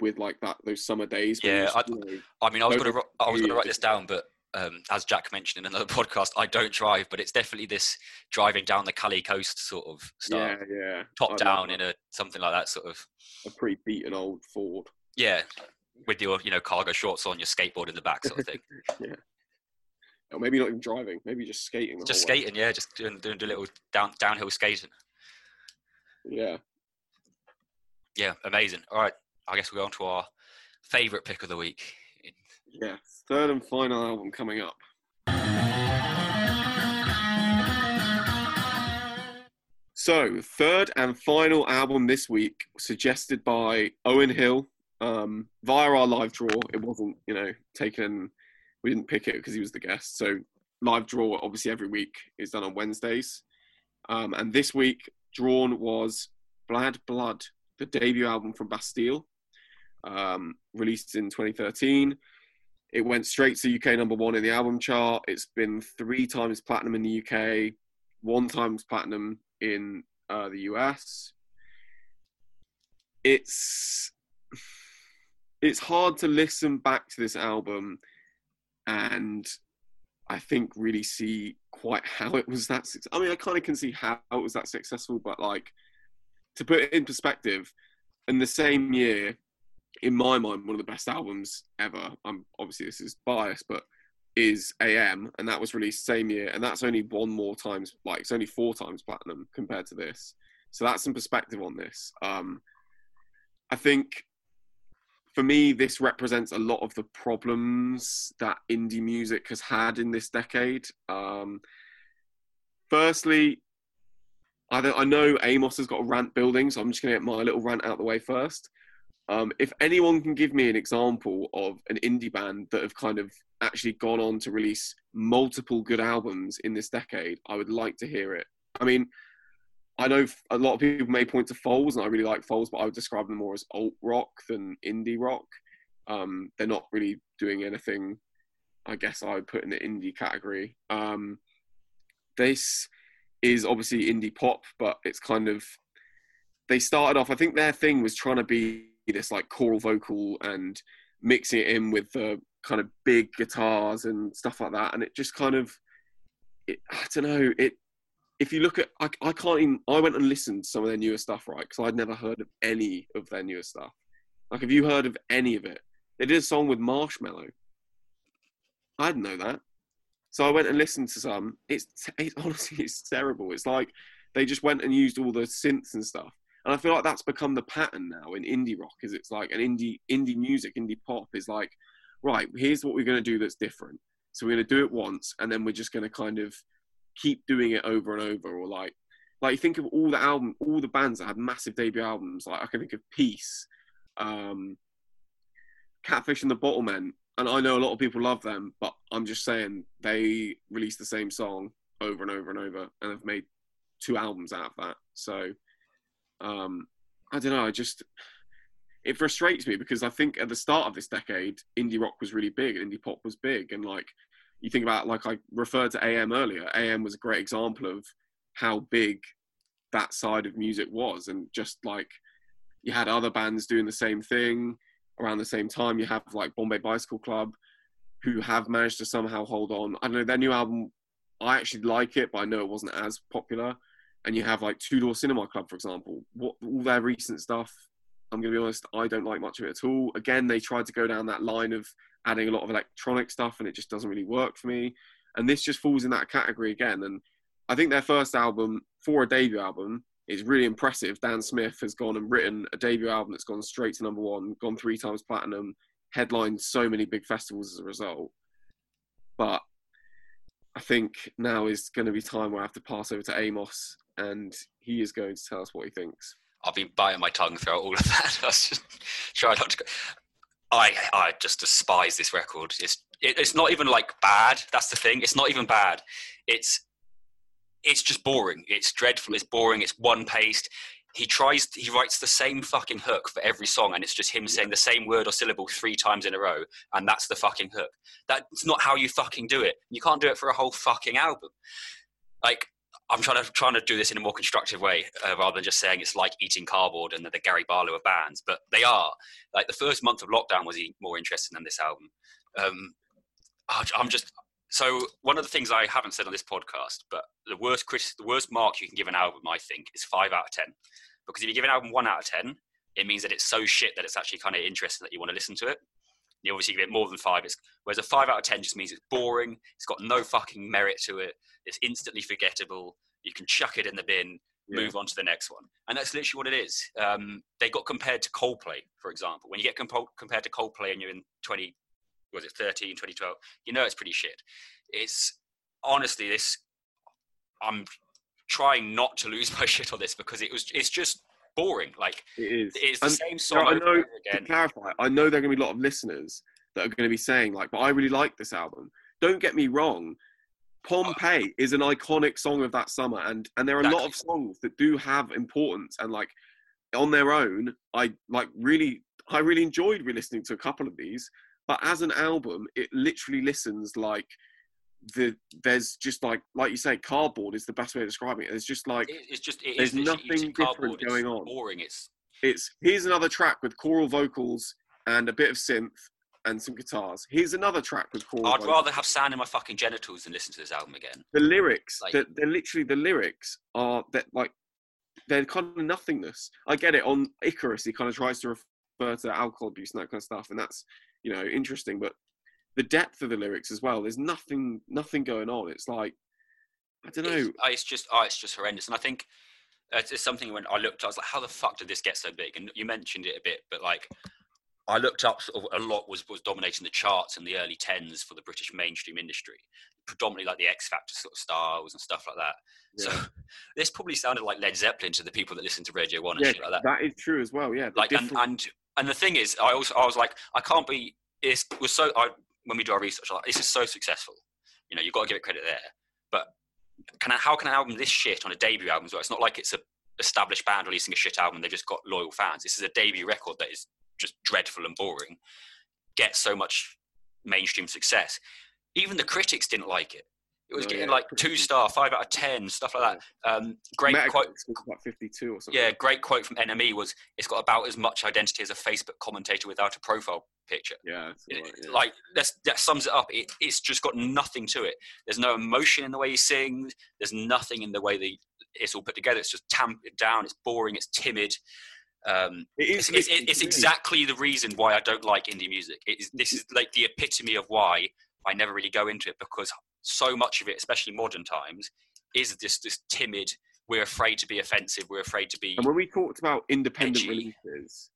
with like that those summer days. Yeah, just, I- you know, I mean, I was going to I was to write this down, but um, as Jack mentioned in another [LAUGHS] podcast, I don't drive, but it's definitely this driving down the Cali coast sort of yeah, style, yeah. top I down in a something like that sort of. a pretty beaten old Ford. Yeah, with your you know cargo shorts on, your skateboard in the back, sort of thing. [LAUGHS] Or maybe not even driving, maybe just skating. Just whole way. skating, yeah, just doing doing a little down downhill skating. Yeah. Yeah, amazing. All right, I guess we'll go on to our favourite pick of the week. Yeah. Third and final album coming up. So, third and final album this week, suggested by Owen Hill um, via our live draw. It wasn't, you know, taken. We didn't pick it because he was the guest. So, live draw, obviously, every week is done on Wednesdays. Um, and this week, drawn was Blad Blood, the debut album from Bastille, um, released in 2013. It went straight to UK number one in the album chart. It's been three times platinum in the UK, one times platinum in uh, the US. It's [SIGHS] it's hard to listen back to this album and I think really see quite how it was that. I mean, I kind of can see how it was that successful, but like to put it in perspective, in the same year, in my mind, one of the best albums ever. I'm obviously this is biased, but is AM, and that was released same year, and that's only one more times, like it's only four times platinum compared to this. So that's some perspective on this. Um, I think for me, this represents a lot of the problems that indie music has had in this decade. Um, firstly, I, I know Amos has got a rant building, so I'm just going to get my little rant out the way first. Um, if anyone can give me an example of an indie band that have kind of actually gone on to release multiple good albums in this decade, I would like to hear it. I mean, I know a lot of people may point to Foals, and I really like Foals, but I would describe them more as alt rock than indie rock. Um, they're not really doing anything, I guess I would put in the indie category. Um, this is obviously indie pop, but it's kind of they started off. I think their thing was trying to be this like choral vocal and mixing it in with the kind of big guitars and stuff like that, and it just kind of, it, I don't know, it. If you look at, I, I can't even. I went and listened to some of their newer stuff, right? Because I'd never heard of any of their newer stuff. Like, have you heard of any of it? They did a song with Marshmello. I didn't know that. So I went and listened to some. It's, it's [LAUGHS] honestly it's terrible. It's like they just went and used all the synths and stuff. And I feel like that's become the pattern now in indie rock. Is it's like an indie indie music, indie pop is like, right, here's what we're going to do that's different. So we're going to do it once, and then we're just going to kind of keep doing it over and over. Or like, like you think of all the album, all the bands that had massive debut albums. Like I can think of Peace, um, Catfish and the Bottlemen, and I know a lot of people love them, but I'm just saying they released the same song over and over and over, and have made two albums out of that. So um, I don't know. I just it frustrates me because I think at the start of this decade, indie rock was really big, indie pop was big, and like you think about like I referred to AM earlier. AM was a great example of how big that side of music was, and just like you had other bands doing the same thing around the same time. You have like Bombay Bicycle Club, who have managed to somehow hold on. I don't know their new album. I actually like it, but I know it wasn't as popular. And you have like Two Door Cinema Club, for example. What all their recent stuff I'm to be honest, I don't like much of it at all. Again, they tried to go down that line of adding a lot of electronic stuff, and it just doesn't really work for me. And this just falls in that category again. And I think their first album, for a debut album, is really impressive. Dan Smith has gone and written a debut album that's gone straight to number one, gone three times platinum, headlined so many big festivals as a result. But I think now is going to be time where I have to pass over to Amos, and he is going to tell us what he thinks. I've been biting my tongue throughout all of that. [LAUGHS] I was just trying not to. Go. I I just despise this record. It's it, it's not even like bad. That's the thing. It's not even bad. It's it's just boring. It's dreadful. It's boring. It's one paced. He tries. He writes the same fucking hook for every song, and it's just him saying the same word or syllable three times in a row, and that's the fucking hook. That's not how you fucking do it. You can't do it for a whole fucking album. Like I'm trying to trying to do this in a more constructive way uh, rather than just saying it's like eating cardboard and that the Gary Barlow of bands. But they are like the first month of lockdown was more interesting than this album. Um, I'm just so one of the things I haven't said on this podcast, but the worst Chris, the worst mark you can give an album, I think, is five out of ten. Because if you give an album one out of ten, it means that it's so shit that it's actually kind of interesting that you want to listen to it. You obviously give it more than five. It's, whereas a five out of ten just means it's boring. It's got no fucking merit to it. It's instantly forgettable. You can chuck it in the bin, yeah. move on to the next one, and that's literally what it is. Um, they got compared to Coldplay, for example. When you get comp- compared to Coldplay and you're in 20, was it 13, 2012, you know it's pretty shit. It's honestly this. I'm trying not to lose [LAUGHS] my shit on this because it was. It's just boring. Like it is. It's the and, same song. I know. To clarify, I know there are going to be a lot of listeners that are going to be saying like, "But I really like this album." Don't get me wrong. Pompeii is an iconic song of that summer, and and there are a lot of songs that do have importance and like on their own. I like really, I really enjoyed re-listening to a couple of these, but as an album, it literally listens like the there's just like like you say, cardboard is the best way of describing it. There's just like it's just it there's nothing different going on. Boring. It's it's here's another track with choral vocals and a bit of synth and some guitars. Here's another track with choral. I'd vocals. rather have sand in my fucking genitals than listen to this album again. The lyrics, like, they're, they're literally the lyrics are that like they're kind of nothingness. I get it. On Icarus, he kind of tries to refer to alcohol abuse and that kind of stuff, and that's you know interesting. But the depth of the lyrics as well. There's nothing, nothing going on. It's like I don't know. It's, uh, it's just, oh, it's just horrendous. And I think it's, it's something when I looked, I was like, how the fuck did this get so big? And you mentioned it a bit, but like I looked up sort of a lot was was dominating the charts in the early tens for the British mainstream industry, predominantly like the X Factor sort of styles and stuff like that. Yeah. So [LAUGHS] this probably sounded like Led Zeppelin to the people that listen to Radio One and yeah, shit like that. That is true as well. Yeah, like different... and, and and the thing is, I also I was like, I can't be. It was so. I when we do our research, like, this is so successful. You know, you've got to give it credit there. But can I, how can an album this shit on a debut album as well? It's not like it's a established band releasing a shit album. They've just got loyal fans. This is a debut record that is just dreadful and boring. Get so much mainstream success. Even the critics didn't like it. It was oh, getting yeah. like two star, five out of ten, stuff like that. Um, great quote. About fifty-two or something. Yeah, great quote from NME was, "It's got about as much identity as a Facebook commentator without a profile picture." Yeah, right, yeah. like that sums it up. It, it's just got nothing to it. There's no emotion in the way he sings. There's nothing in the way that it's all put together. It's just tamped down. It's boring. It's timid. Um, it is, it's, it's, it's, exactly the reason why I don't like indie music. It is, this is like the epitome of why I never really go into it because so much of it, especially modern times, is this this timid. We're afraid to be offensive. We're afraid to be. And when we talked about independent edgy. releases,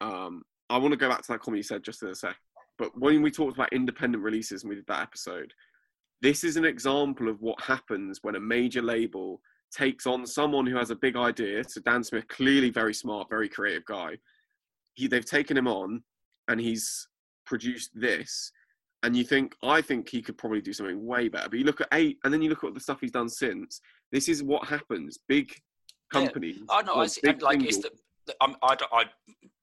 um, I want to go back to that comment you said just in a sec. But when we talked about independent releases and we did that episode, this is an example of what happens when a major label takes on someone who has a big idea. So Dan Smith, clearly very smart, very creative guy. He, they've taken him on, and he's produced this, and you think I think he could probably do something way better. But you look at eight, and then you look at the stuff he's done since. This is what happens. Big Yeah. companies. I know. I see, like it's the, the- I'm, I, don't, I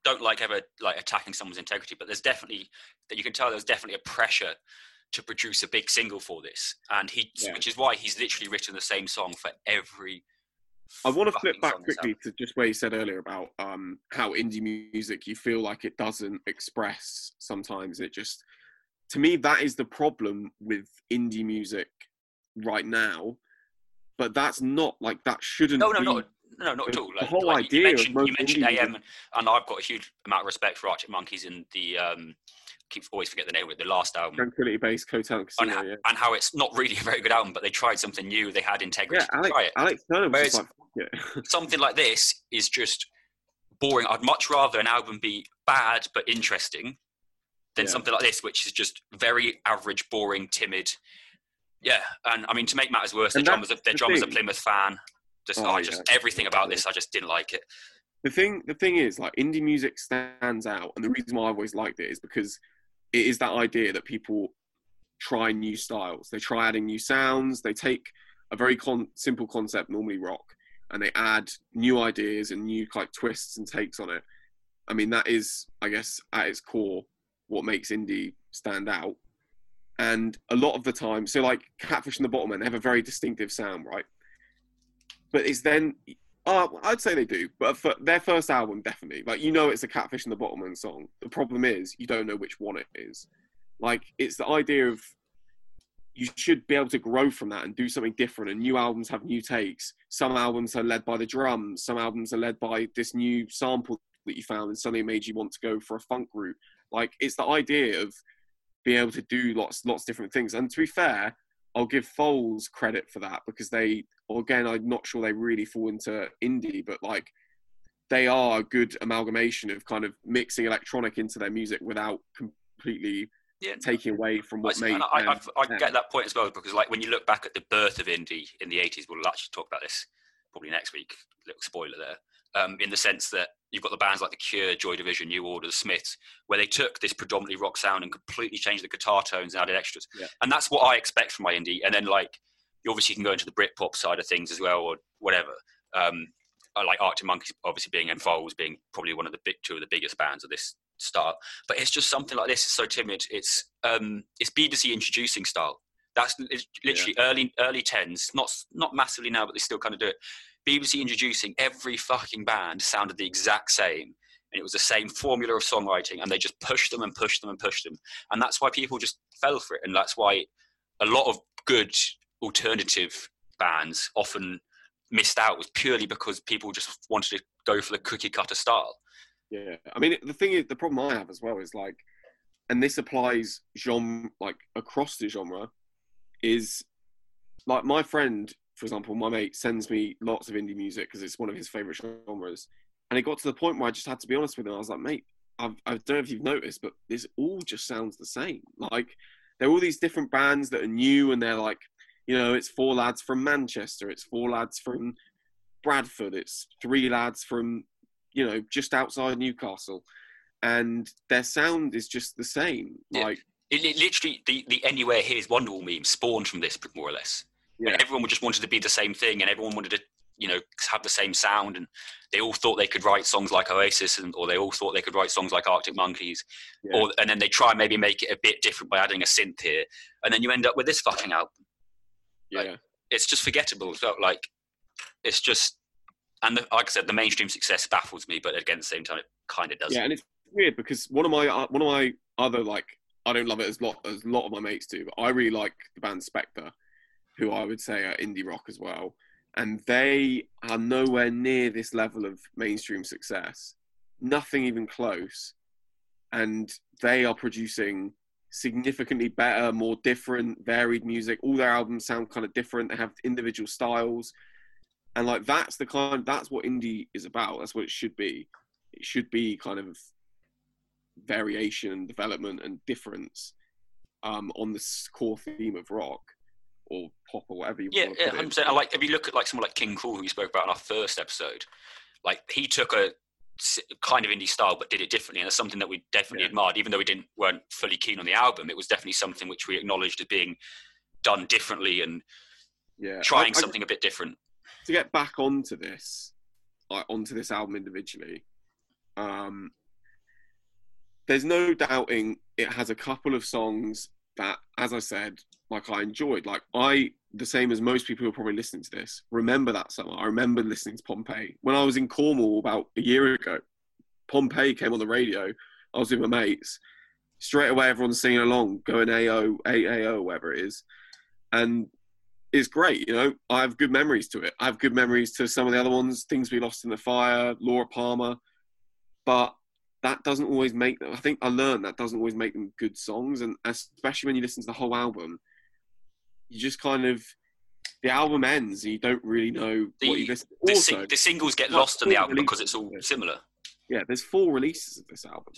don't like ever like attacking someone's integrity, but there's definitely that you can tell there's definitely a pressure to produce a big single for this, and he, Yeah. which is why he's literally written the same song for every. I want to flip back song that's out. quickly to just where you said earlier about um, how indie music you feel like it doesn't express sometimes. It just, to me, that is the problem with indie music right now. But that's not like that shouldn't. No, no, be, no, no, not at the- all. the Like, whole like idea you mentioned, you mentioned AM, music- and I've got a huge amount of respect for Arctic Monkeys and the um, keep always forget the name of it, the last album. Tranquility Based Hotel and And, Casino. yeah, and how it's not really a very good album, but they tried something new. They had integrity. yeah. Alex, try it. Alex Turner was like, yeah. [LAUGHS] something like this is just boring. I'd much rather an album be bad but interesting than Yeah. something like this, which is just very average, boring, timid. Yeah, and I mean to make matters worse, their drummers, their the drummers a. Plymouth fan. Just, Oh, oh, yeah. just everything about this, I just didn't like it. the thing the thing is like indie music stands out and the reason why I've always liked it is because it is that idea that people try new styles they try adding new sounds they take a very con- simple concept normally rock and they add new ideas and new like twists and takes on it i mean that is i guess at its core what makes indie stand out and a lot of the time so like Catfish and the Bottlemen they have a very distinctive sound right but it's then Oh, I'd say they do, but their first album, definitely. Like you know, it's a Catfish and the Bottlemen song. The problem is you don't know which one it is. Like it's the idea of you should be able to grow from that and do something different. And new albums have new takes. Some albums are led by the drums. Some albums are led by this new sample that you found, and suddenly made you want to go for a funk route. Like it's the idea of being able to do lots, lots of different things. And to be fair, I'll give Foals credit for that because they, again, I'm not sure they really fall into indie, but like they are a good amalgamation of kind of mixing electronic into their music without completely Yeah, taking away from what made. I, I, I get that point as well because, like, when you look back at the birth of indie in the '80s, we'll actually talk about this probably next week. Little spoiler there. Um, in the sense that you've got the bands like The Cure, Joy Division, New Order, The Smiths, where they took this predominantly rock sound and completely changed the guitar tones and added extras. Yeah. And that's what I expect from my indie. And then, like, you obviously can go into the Britpop side of things as well, or whatever. Um, I like Arctic Monkeys, obviously being involved, being probably one of the big two of the biggest bands of this style. But it's just something like this. It's so timid. It's um, it's BBC introducing style. That's literally early early tens. Not not massively now, but they still kind of do it. BBC introducing every fucking band sounded the exact same, and it was the same formula of songwriting, and they just pushed them and pushed them and pushed them, and that's why people just fell for it, and that's why a lot of good alternative bands often missed out was purely because people just wanted to go for the cookie cutter style. Yeah, I mean the thing is, the problem I have as well is like, and this applies genre like across the genre, is like my friend, for example, my mate sends me lots of indie music because it's one of his favorite genres, and it got to the point where I just had to be honest with him. I was like, mate, I've, I don't know if you've noticed, but this all just sounds the same. Like there are all these different bands that are new, and they're like, you know, it's four lads from Manchester, it's four lads from Bradford, it's three lads from you know, just outside Newcastle, and their sound is just the same. Yeah. Like, It, it literally the, the anywhere here's Wonderwall meme spawned from this more or less. Yeah, everyone just wanted to be the same thing and everyone wanted to you know have the same sound and they all thought they could write songs like Oasis and or they all thought they could write songs like Arctic Monkeys. Yeah. or and then they try and maybe make it a bit different by adding a synth here and then you end up with this fucking album. Yeah. it's just forgettable. So like it's just and the, like I said the mainstream success baffles me but again at the same time it kind of does yeah, and it's weird because one of my uh, one of my other like I don't love it as lot as a lot of my mates do, but I really like the band Spector, who I would say are indie rock as well, and they are nowhere near this level of mainstream success, nothing even close, and they are producing significantly better, more different, varied music. All their albums sound kind of different. They have individual styles, and like that's the kind that's what indie is about. That's what it should be. It should be kind of variation and development and difference um, on this core theme of rock or pop or whatever you Yeah, want to yeah, put hundred percent. I like if you look at like someone like King Krule, who we spoke about in our first episode, like he took a kind of indie style, but did it differently, and it's something that we definitely Yeah. admired. Even though we didn't weren't fully keen on the album, it was definitely something which we acknowledged as being done differently and Yeah, trying I- I- something a bit different. to get back onto this, like onto this album individually, um, there's no doubting it has a couple of songs that, as I said, like I enjoyed. Like I, the same as most people who are probably listening to this, remember that summer. I remember listening to Pompeii when I was in Cornwall about a year ago. Pompeii came on the radio. I was with my mates. Straight away, everyone's singing along, going AO, AAO, whatever it is, and it's great. You know, I have good memories to it. I have good memories to some of the other ones, things we lost in the fire, Laura Palmer, but that doesn't always make them. I think I learned that doesn't always make them good songs, and especially when you listen to the whole album, you just kind of the album ends and you don't really know The- what you listen. The, Also, sing- the singles get lost in the album because it's all similar, yeah, there's four releases of this album.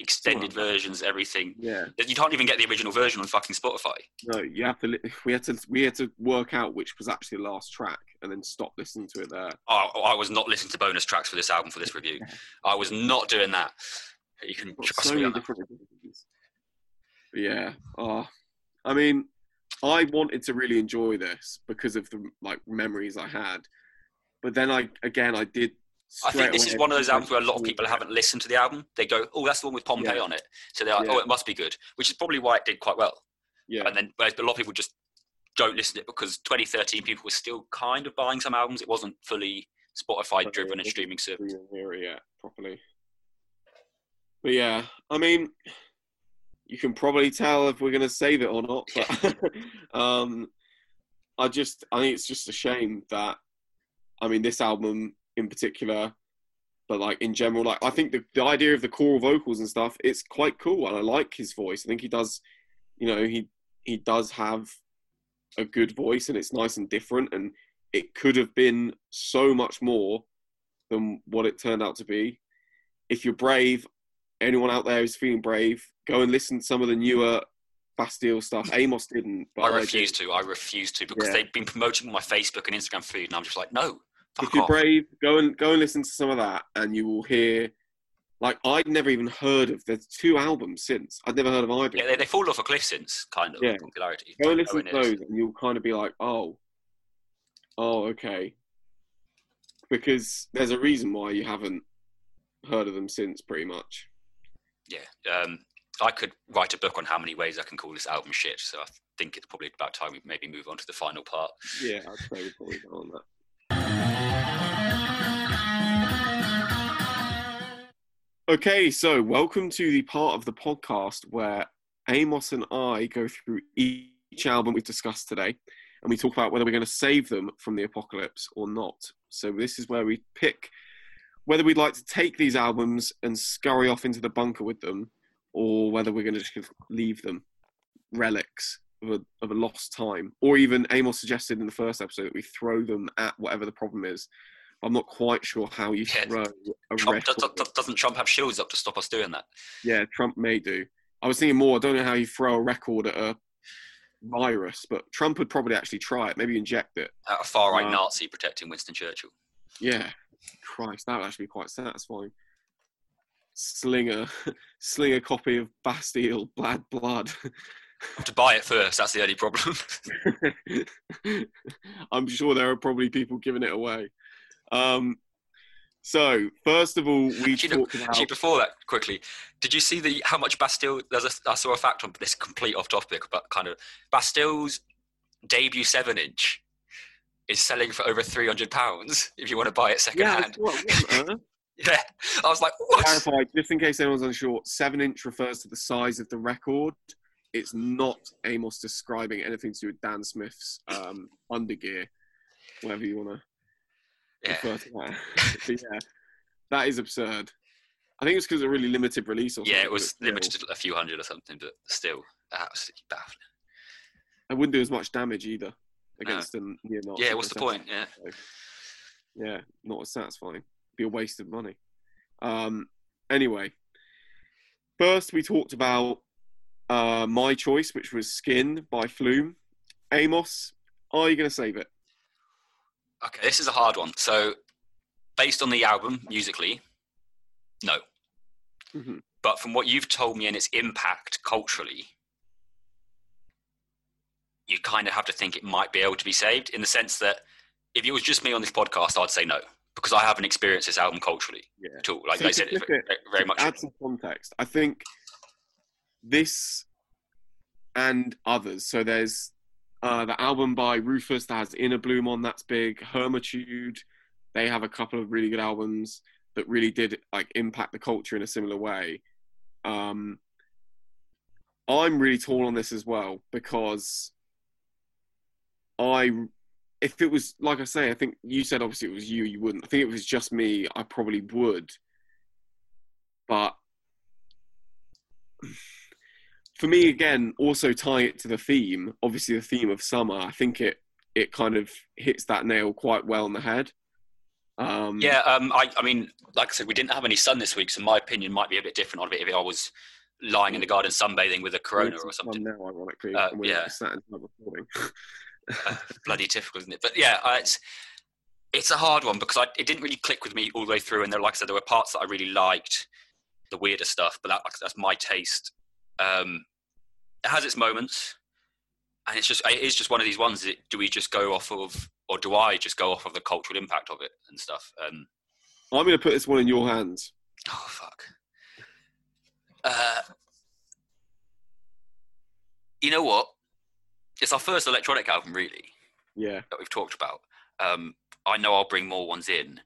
extended Similar. versions, everything. Yeah, You can't even get the original version on fucking Spotify. no, you have to. We had to. We had to work out which was actually the last track, and then stop listening to it there. I, I was not listening to bonus tracks for this album for this review. [LAUGHS] I was not doing that. You can trust so me on that. different editions. But yeah, oh, I mean, I wanted to really enjoy this because of the like memories I had, but then I again I did. I think this is one of those albums where a lot of people haven't listened to the album. They go, "Oh, that's the one with Pompeii Yeah. on it," so they're like, Yeah. "Oh, it must be good," which is probably why it did quite well. Yeah, And then, but a lot of people just don't listen to it because 2013 people were still kind of buying some albums. It wasn't fully Spotify driven and streaming service. we didn't hear it yet properly. But yeah, I mean, you can probably tell if we're going to save it or not. But [LAUGHS] [LAUGHS] um, I just, I think it's just a shame that, I mean, this album in particular, but like in general, like I think the, the idea of the choral vocals and stuff, it's quite cool, and I like his voice. I think he does, you know, he he does have a good voice, and it's nice and different, and it could have been so much more than what it turned out to be. If you're brave, anyone out there who's feeling brave, go and listen to some of the newer Bastille stuff. Amos didn't, but I refuse to. I refuse to because Yeah. they've been promoting my Facebook and Instagram feed, and I'm just like, no, fuck If you're off. brave, go and go and listen to some of that, and you will hear. Like I'd never even heard of. There's two albums since. I'd never heard of either. Yeah, they, they fall off a cliff since kind of Yeah. popularity. go and listen to when it is. those, and you'll kind of be like, oh, oh, okay. Because there's a reason why you haven't heard of them since, pretty much. Yeah, um, I could write a book on how many ways I can call this album shit. So I think it's probably about time we maybe move on to the final part. Yeah, I'd say we'd probably go on that. Okay, so welcome to the part of the podcast where Amos and I go through each album we've discussed today and we talk about whether we're going to save them from the apocalypse or not. So, this is where we pick whether we'd like to take these albums and scurry off into the bunker with them or whether we're going to just leave them relics of a, of a lost time. Or even Amos suggested in the first episode that we throw them at whatever the problem is. I'm not quite sure how you Yeah, throw a Trump, does, record. does, doesn't Trump have shields up to stop us doing that? Yeah, Trump may do. I was thinking more. I don't know how you throw a record at a virus, but Trump would probably actually try it. Maybe inject it. At a far right Wow. Uh, Nazi protecting Winston Churchill. Yeah, Christ, that would actually be quite satisfying. Sling a, [LAUGHS] sling a copy of Bastille Bad Blood. to buy it first, that's the only problem. [LAUGHS] I'm sure there are probably people giving it away. Um, so first of all, we Actually, talked about Actually, before that, quickly, did you see the how much Bastille? There's a, I saw a fact on this complete off topic, but kind of Bastille's debut seven inch is selling for over three hundred pounds if you want to buy it second yeah. hand. What, what? [LAUGHS] Yeah, I was like, what? clarify, just in case anyone's unsure, seven inch refers to the size of the record. It's not Amos describing anything to do with Dan Smith's um, undergear, whatever you want to Yeah, refer to that. [LAUGHS] yeah, that is absurd. I think it's because of a really limited release. Or yeah, it was limited to a few hundred or something, but still, absolutely baffling. It wouldn't do as much damage either against them near Nazi. Yeah, what's the point? Yeah, Yeah, not as satisfying. Be a waste of money. Um, anyway, first we talked about uh, my choice, which was Skin by Flume. Amos, are you going to save it? okay, this is a hard one. So, based on the album musically, no. Mhm. But from what you've told me and its impact culturally, you kind of have to think it might be able to be saved in the sense that if it was just me on this podcast, I'd say no because I haven't experienced this album culturally Yeah. at all. Like So I said, it's flip very, it, very much. add some context. I think this and others. So there's uh, the album by RÜFÜS that has Inner Bloom on. That's big. Hermitude. They have a couple of really good albums that really did like impact the culture in a similar way. Um, I'm really torn on this as well because I, if it was like I say, I think you said obviously it was you, you wouldn't. I think if it was just me, I probably would. But for me, again, also tying it to the theme, obviously the theme of summer, I think it it kind of hits that nail quite well on the head. Um, Yeah, um, I, I mean, like I said, we didn't have any sun this week, so my opinion might be a bit different on it if I was lying in the garden sunbathing with a corona or something. Now, ironically, Uh, yeah. [LAUGHS] sat inside recording. Bloody typical, isn't it? But yeah, uh, it's it's a hard one because I, it didn't really click with me all the way through. And there, like I said, there were parts that I really liked, the weirder stuff, but that, like, that's my taste. Um, it has its moments, and it's just it is just one of these ones. That, do we just go off of, or do I just go off of the cultural impact of it and stuff? Um, I'm going to put this one in your hands. Oh fuck. Uh, you know what? It's our first electronic album, really, Yeah, that we've talked about. Um, I know I'll bring more ones in.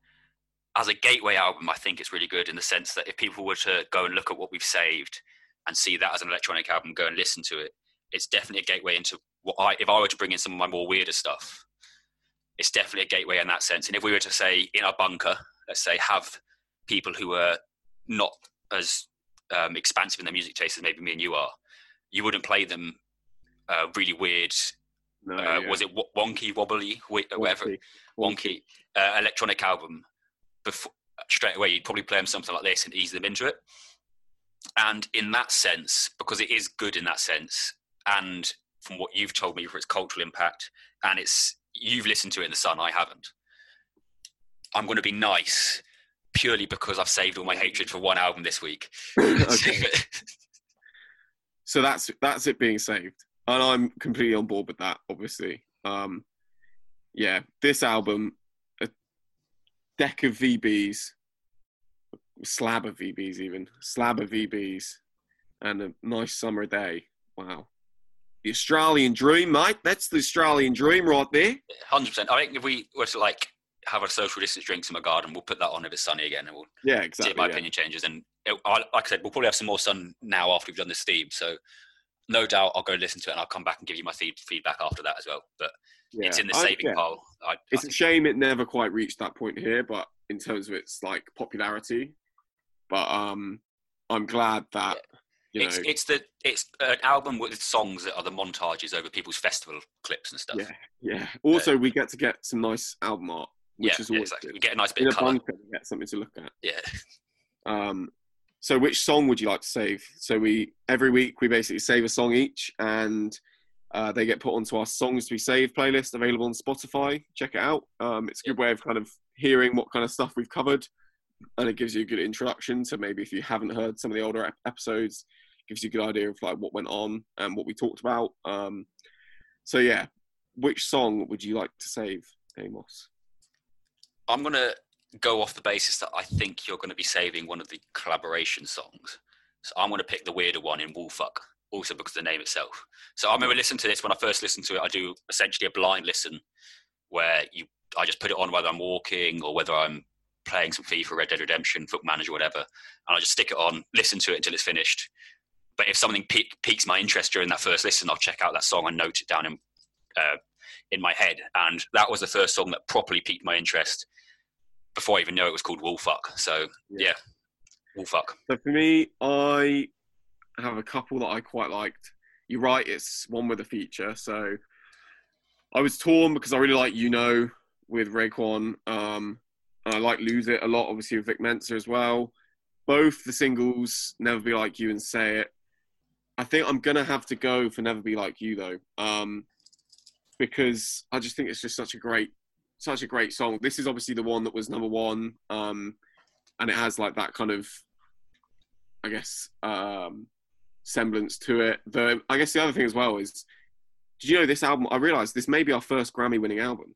As a gateway album, I think it's really good in the sense that if people were to go and look at what we've saved and see that as an electronic album, go and listen to it, it's definitely a gateway into what I. If I were to bring in some of my more weirder stuff, it's definitely a gateway in that sense. And if we were to say in our bunker, let's say, have people who are not as um, expansive in their music taste as maybe me and you are, you wouldn't play them uh, really weird. no, Uh, yeah. Was it wonky, wobbly, whatever, Wonky. wonky uh, electronic album? Before straight away, you'd probably play them something like this and ease them into it. And in that sense, because it is good in that sense, and from what you've told me for its cultural impact, and it's you've listened to it in the sun, I haven't. I'm going to be nice purely because I've saved all my hatred for one album this week. [LAUGHS] [LAUGHS] So that's that's it being saved, and I'm completely on board with that. Obviously, um, yeah, this album, a deck of VBs, slab of VBs, even slab of VBs, and a nice summer day. Wow, the Australian dream, mate. That's the Australian dream right there. Hundred percent. I think if we were to like have a social distance drinks in my garden, we'll put that on if it's sunny again, and we'll Yeah, see exactly. if my yeah. opinion changes. And it, I, like I said, we'll probably have some more sun now after we've done this theme. So no doubt I'll go listen to it and I'll come back and give you my feed, feedback after that as well. But Yeah. it's in the I- saving yeah. pile. I, I It's a shame it never quite reached that point here, but in terms of its like popularity, but um, I'm glad that you know, it's it's the it's an album with songs that are the montages over people's festival clips and stuff. yeah, yeah. Also, we get to get some nice album art, which yeah, is yeah, always exactly. good. We get a nice bit In a of color. bunker, we get something to look at. Yeah. Um, so which song would you like to save? So we every week we basically save a song each, and uh, they get put onto our songs to be saved playlist available on Spotify. Check it out. Um, it's a good way of kind of hearing what kind of stuff we've covered, and it gives you a good introduction to maybe if you haven't heard some of the older ep- episodes, gives you a good idea of like what went on and what we talked about. Um, so yeah, which song would you like to save, Amos? I'm gonna go off the basis that I think you're gonna be saving one of the collaboration songs. So I'm gonna pick the weirder one in Wall Fuck, also because of the name itself. So I remember listening to this when I first listened to it. I do essentially a blind listen, where you I just put it on whether I'm walking or whether I'm playing some FIFA, Red Dead Redemption, Foot Manager, whatever, and I just stick it on, listen to it until it's finished. But if something pique, piques my interest during that first listen, I'll check out that song and note it down in uh, in my head. And that was the first song that properly piqued my interest before I even knew it was called Wall Fuck. So Yeah. yeah, Wall Fuck. So for me, I have a couple that I quite liked. You're right, it's one with a feature. So I was torn because I really like You Know with Raekwon. Um, and I like Lose It a lot, obviously with Vic Mensa as well. Both the singles, Never Be Like You and Say It. I think I'm gonna have to go for Never Be Like You though, um, because I just think it's just such a great, such a great song. This is obviously the one that was number one, um, and it has like that kind of I guess, um, semblance to it. The I guess the other thing as well is, did you know this album? I realised this may be our first Grammy-winning album.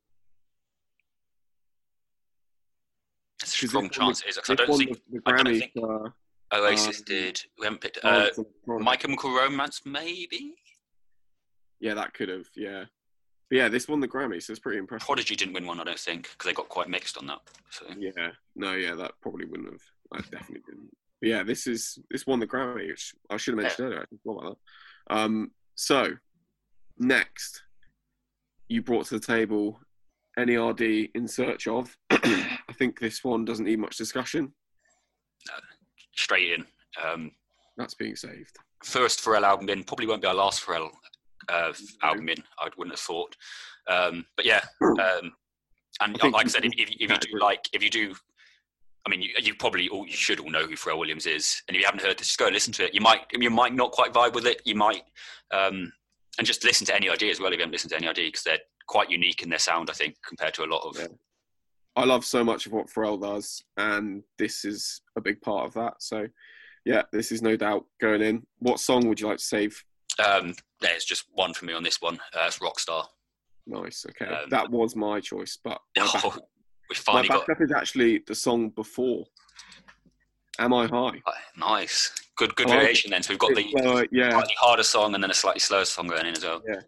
It's a 'Cause strong chance it is. I don't think I don't think- for Oasis um, did. We haven't picked. Uh. My Chemical Romance, maybe. Yeah, that could have. Yeah, but yeah, this won the Grammy, so it's pretty impressive. Prodigy didn't win one, I don't think, because they got quite mixed on that. So Yeah, no, yeah, that probably wouldn't have. I definitely didn't. But yeah, this is this won the Grammy, which I should have mentioned earlier. I forgot about that. Um, so next, you brought to the table NERD in search of. [CLEARS THROAT] I think this one doesn't need much discussion. straight in. Um, That's being saved. first Pharrell album in, probably won't be our last Pharrell uh, album in. I wouldn't have thought. Um, but yeah, um, and like I said, if, you- if, you do like, if you do, I mean, you, you probably all you should all know who Pharrell Williams is, and if you haven't heard this, just go and listen to it. You might you might not quite vibe with it. You might, um, and just listen to NERD as well if you haven't listened to NERD because they're quite unique in their sound, I think, compared to a lot of. Yeah. I love so much of what Pharrell does, and this is a big part of that. So, yeah, this is no doubt going in. What song would you like to save? Um, there's just one for me on this one. Uh, it's Rockstar. Nice. Okay, Um, that was my choice, but [LAUGHS] my, back, Oh, we my finally got backup is actually the song before. Am I high? uh, nice, good good like variation. Then so we've got the uh, yeah, slightly harder song and then a slightly slower song going in as well. Yeah,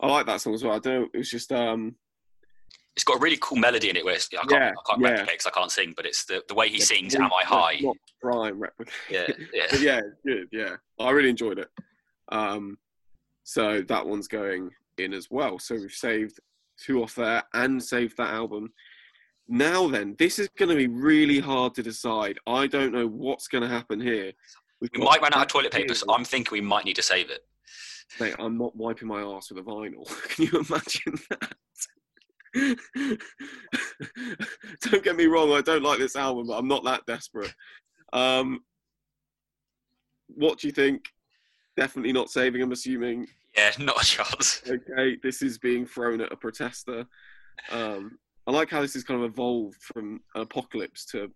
I like that song as well. I don't. It was just um. It's got a really cool melody in it where it's, I can't, Yeah, I can't yeah. replicate because I can't sing, but it's the, the way he yeah, sings "Am I High?" Not Brian replica. Yeah, yeah. [LAUGHS] yeah, good. Yeah, I really enjoyed it. Um, so that one's going in as well. So we've saved two off there and saved that album. Now then, this is going to be really hard to decide. I don't know what's going to happen here. We've We might run out of toilet paper, so I'm thinking we might need to save it. Mate, I'm not wiping my ass with a vinyl. [LAUGHS] Can you imagine that? [LAUGHS] don't get me wrong, I don't like this album, but I'm not that desperate. Um, what do you think? Definitely not saving, I'm assuming. Yeah, [LAUGHS] not a chance. Okay, this is being thrown at a protester. Um, I like how this has kind of evolved from an apocalypse to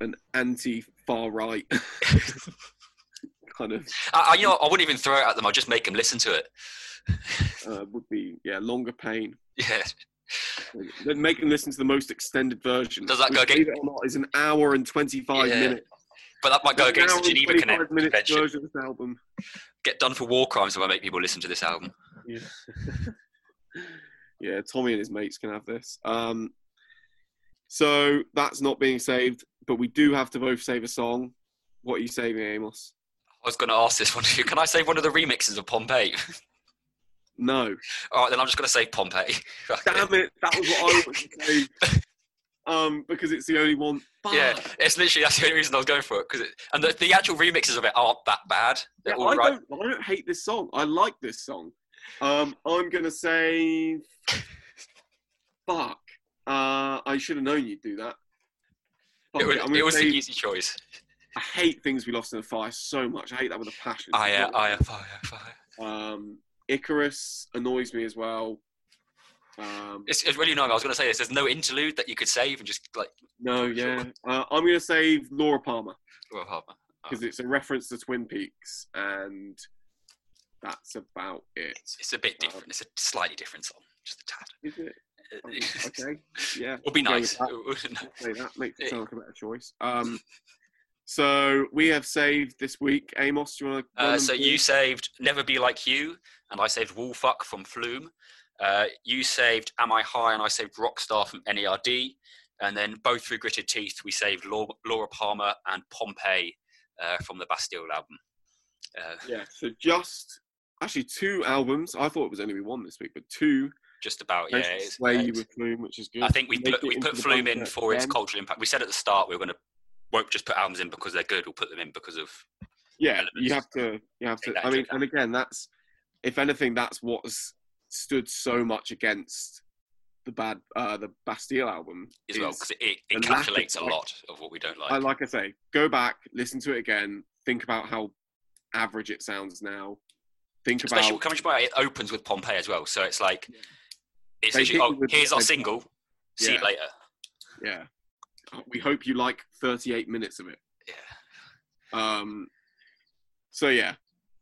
an anti far right [LAUGHS] kind of I, you know, I wouldn't even throw it at them. I'd just make them listen to it. uh, would be yeah longer pain. Yeah, Then make them listen to the most extended version. Does that go against- believe it or not, is an hour and twenty five Yeah. minutes. But that might go against the Geneva 25 Conne- Convention. version of this album. Get done for war crimes if I make people listen to this album. Yeah. [LAUGHS] yeah, Tommy and his mates can have this. Um, so that's not being saved, but we do have to both save a song. What are you saving, Amos? I was going to ask this one to you. Can I save one of the remixes of Pompeii? No. [LAUGHS] All right, then I'm just going to say Pompeii. [LAUGHS] Damn it, that was what I wanted to say. Um, because it's the only one. Yeah, it's literally that's the only reason I was going for it because it, and the, the actual remixes of it aren't that bad. They're Yeah, I right. don't. I don't hate this song. I like this song. Um, I'm gonna say, [LAUGHS] fuck. Uh, I should have known you'd do that. Fuck It was, I'm it was say, the easy choice. I hate things we lost in the fire so much. I hate that with a passion. I, uh, I, fire, fire. Um, Icarus annoys me as well. Um, It's, it's really annoying. I was going to say this. There's no interlude that you could save and just like. no, yeah. Uh, I'm gonna save Laura Palmer Laura Palmer. because it's a reference to Twin Peaks, and that's about it. It's, it's a bit different. It's a slightly different song, just a tad. Is it? Oh, Okay. Yeah. [LAUGHS] It'll be nice. that. [LAUGHS] that makes it sound like a better choice. Um, so we have saved this week. Amos, do you want to? Uh, so you saved "Never Be Like You," and I saved "Wall Fuck" from Flume. Uh, you saved "Am I High?" and I saved "Rockstar" from NERD. And then both through gritted teeth, we saved Laura, Laura Palmer and Pompeii uh, from the Bastille album. Uh, Yeah. So just actually two albums. I thought it was only one this week, but two. just about, yeah. Nice to it's- Sway uh, you with Flume, which is good. I think we put we put Flume in for its cultural impact. We said at the start we were going to won't just put albums in because they're good. We'll put them in because of Yeah, elements. you have to. You have Take to. I mean, and again, that's if anything, that's what's stood so much against the bad, uh, the Bastille album as well because it, it the lack of encapsulates a lot of what we don't like. I like I say, go back, listen to it again, think about how average it sounds now. Think Especially about coming by, it opens with Pompeii as well. So it's like, Yeah. it's They literally, hit oh, here's our head- single. See you later. yeah. We hope you like 38 minutes of it. Yeah. Um, so yeah,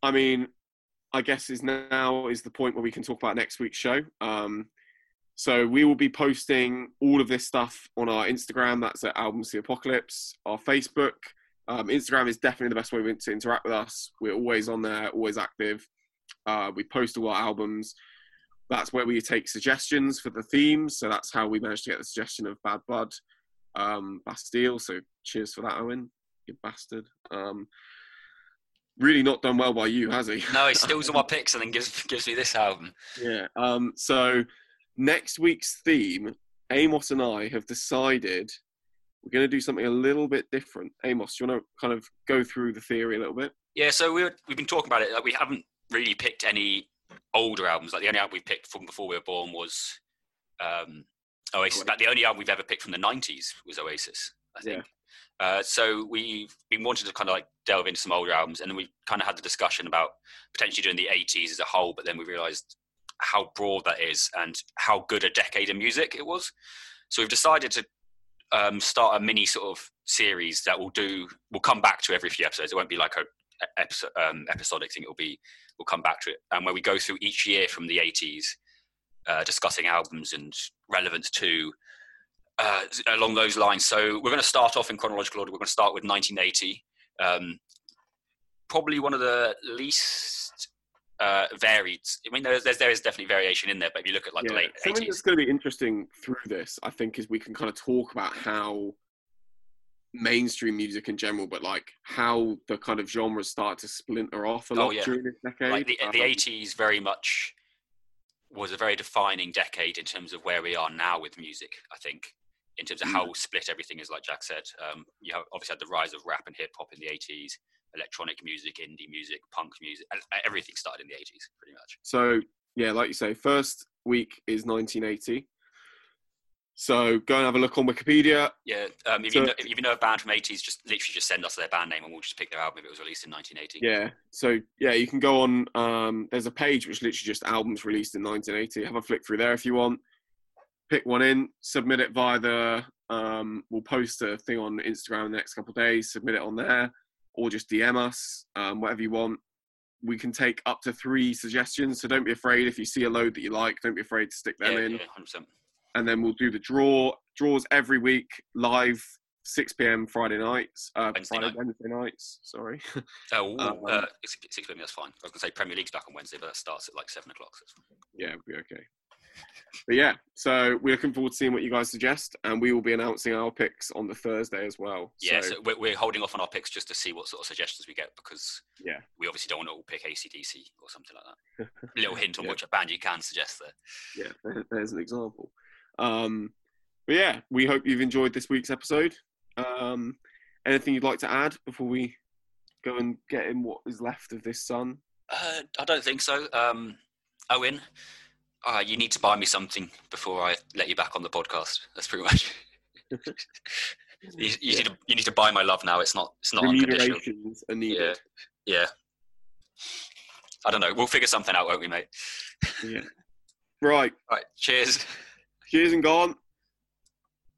I mean, I guess is now is the point where we can talk about next week's show. Um, so we will be posting all of this stuff on our Instagram. That's at Albums the Apocalypse. Our Facebook. Um, Instagram is definitely the best way to interact with us. We're always on there, always active. Uh, we post all our albums. That's where we take suggestions for the themes. So that's how we managed to get the suggestion of Bad Blood, um, Bastille. So cheers for that, Owen, you bastard. Um, really not done well by you, has he? No, he [LAUGHS] steals all my picks and then gives gives me this album. Yeah. Um, so next week's theme, Amos and I have decided we're going to do something a little bit different. Amos, do you want to kind of go through the theory a little bit? Yeah, so we were, we've been talking about it. Like we haven't really picked any older albums. Like the only album we picked from before we were born was um, Oasis. Like the only album we've ever picked from the '90s was Oasis, I think. Yeah. Uh, so we've been wanting to kind of like delve into some older albums, and then we kind of had the discussion about potentially doing the '80s as a whole. But then we realised how broad that is and how good a decade of music it was. So we've decided to um, start a mini sort of series that will do. We'll come back to every few episodes. It won't be like a episode, um, episodic thing. It'll be we'll come back to it, and where we go through each year from the '80s, uh, discussing albums and relevance to uh, along those lines. So we're going to start off in chronological order. We're going to start with 1980. Um, probably one of the least uh, varied. I mean, there's, there's there is definitely variation in there, but if you look at like yeah. the late something 80s, that's going to be interesting through this, I think, is we can kind of talk about how mainstream music in general, but like how the kind of genres start to splinter off a oh, lot oh, yeah. during this decade. Like the, um, the 80s very much was a very defining decade in terms of where we are now with music, I think, in terms of how mm. split everything is, like Jack said. Um, you have obviously had the rise of rap and hip hop in the 80s, electronic music, indie music, punk music, everything started in the 80s pretty much. So, yeah, like you say, first week is 1980. So go and have a look on Wikipedia. Yeah, um, if, so, you know, if you know a band from 80s, just literally just send us their band name and we'll just pick their album if it was released in 1980. Yeah, so yeah, you can go on. Um, there's a page which literally just albums released in 1980. Have a flick through there if you want. Pick one in, submit it via the. Um, we'll post a thing on Instagram in the next couple of days. Submit it on there, or just DM us, um, whatever you want. We can take up to three suggestions, so don't be afraid if you see a load that you like. Don't be afraid to stick them yeah, in. Yeah, 100% and then we'll do the draw draws every week live 6 p.m. Friday nights. Uh, Wednesday Friday, night. Wednesday nights. Sorry. [LAUGHS] Oh, um, uh, 6 p.m. That's fine. I was going to say Premier League's back on Wednesday, but that starts at like seven o'clock. So yeah, it'll be okay. But yeah, so we're looking forward to seeing what you guys suggest, and we will be announcing our picks on the Thursday as well. Yeah, so, so we're, we're, holding off on our picks just to see what sort of suggestions we get because yeah, we obviously don't want to all pick ACDC or something like that. A [LAUGHS] little hint on yeah. which band you can suggest there. Yeah, there's an example. Um, but yeah, we hope you've enjoyed this week's episode. Um, anything you'd like to add before we go and get in what is left of this sun? Uh, I don't think so. Um, Owen, uh, you need to buy me something before I let you back on the podcast. That's pretty much. [LAUGHS] you, you, yeah. need to, you, need to, buy my love now. It's not. It's not unconditional. Are needed. Yeah. yeah. I don't know. We'll figure something out, won't we, mate? Yeah. Right. Right. Cheers. Cheers and gone.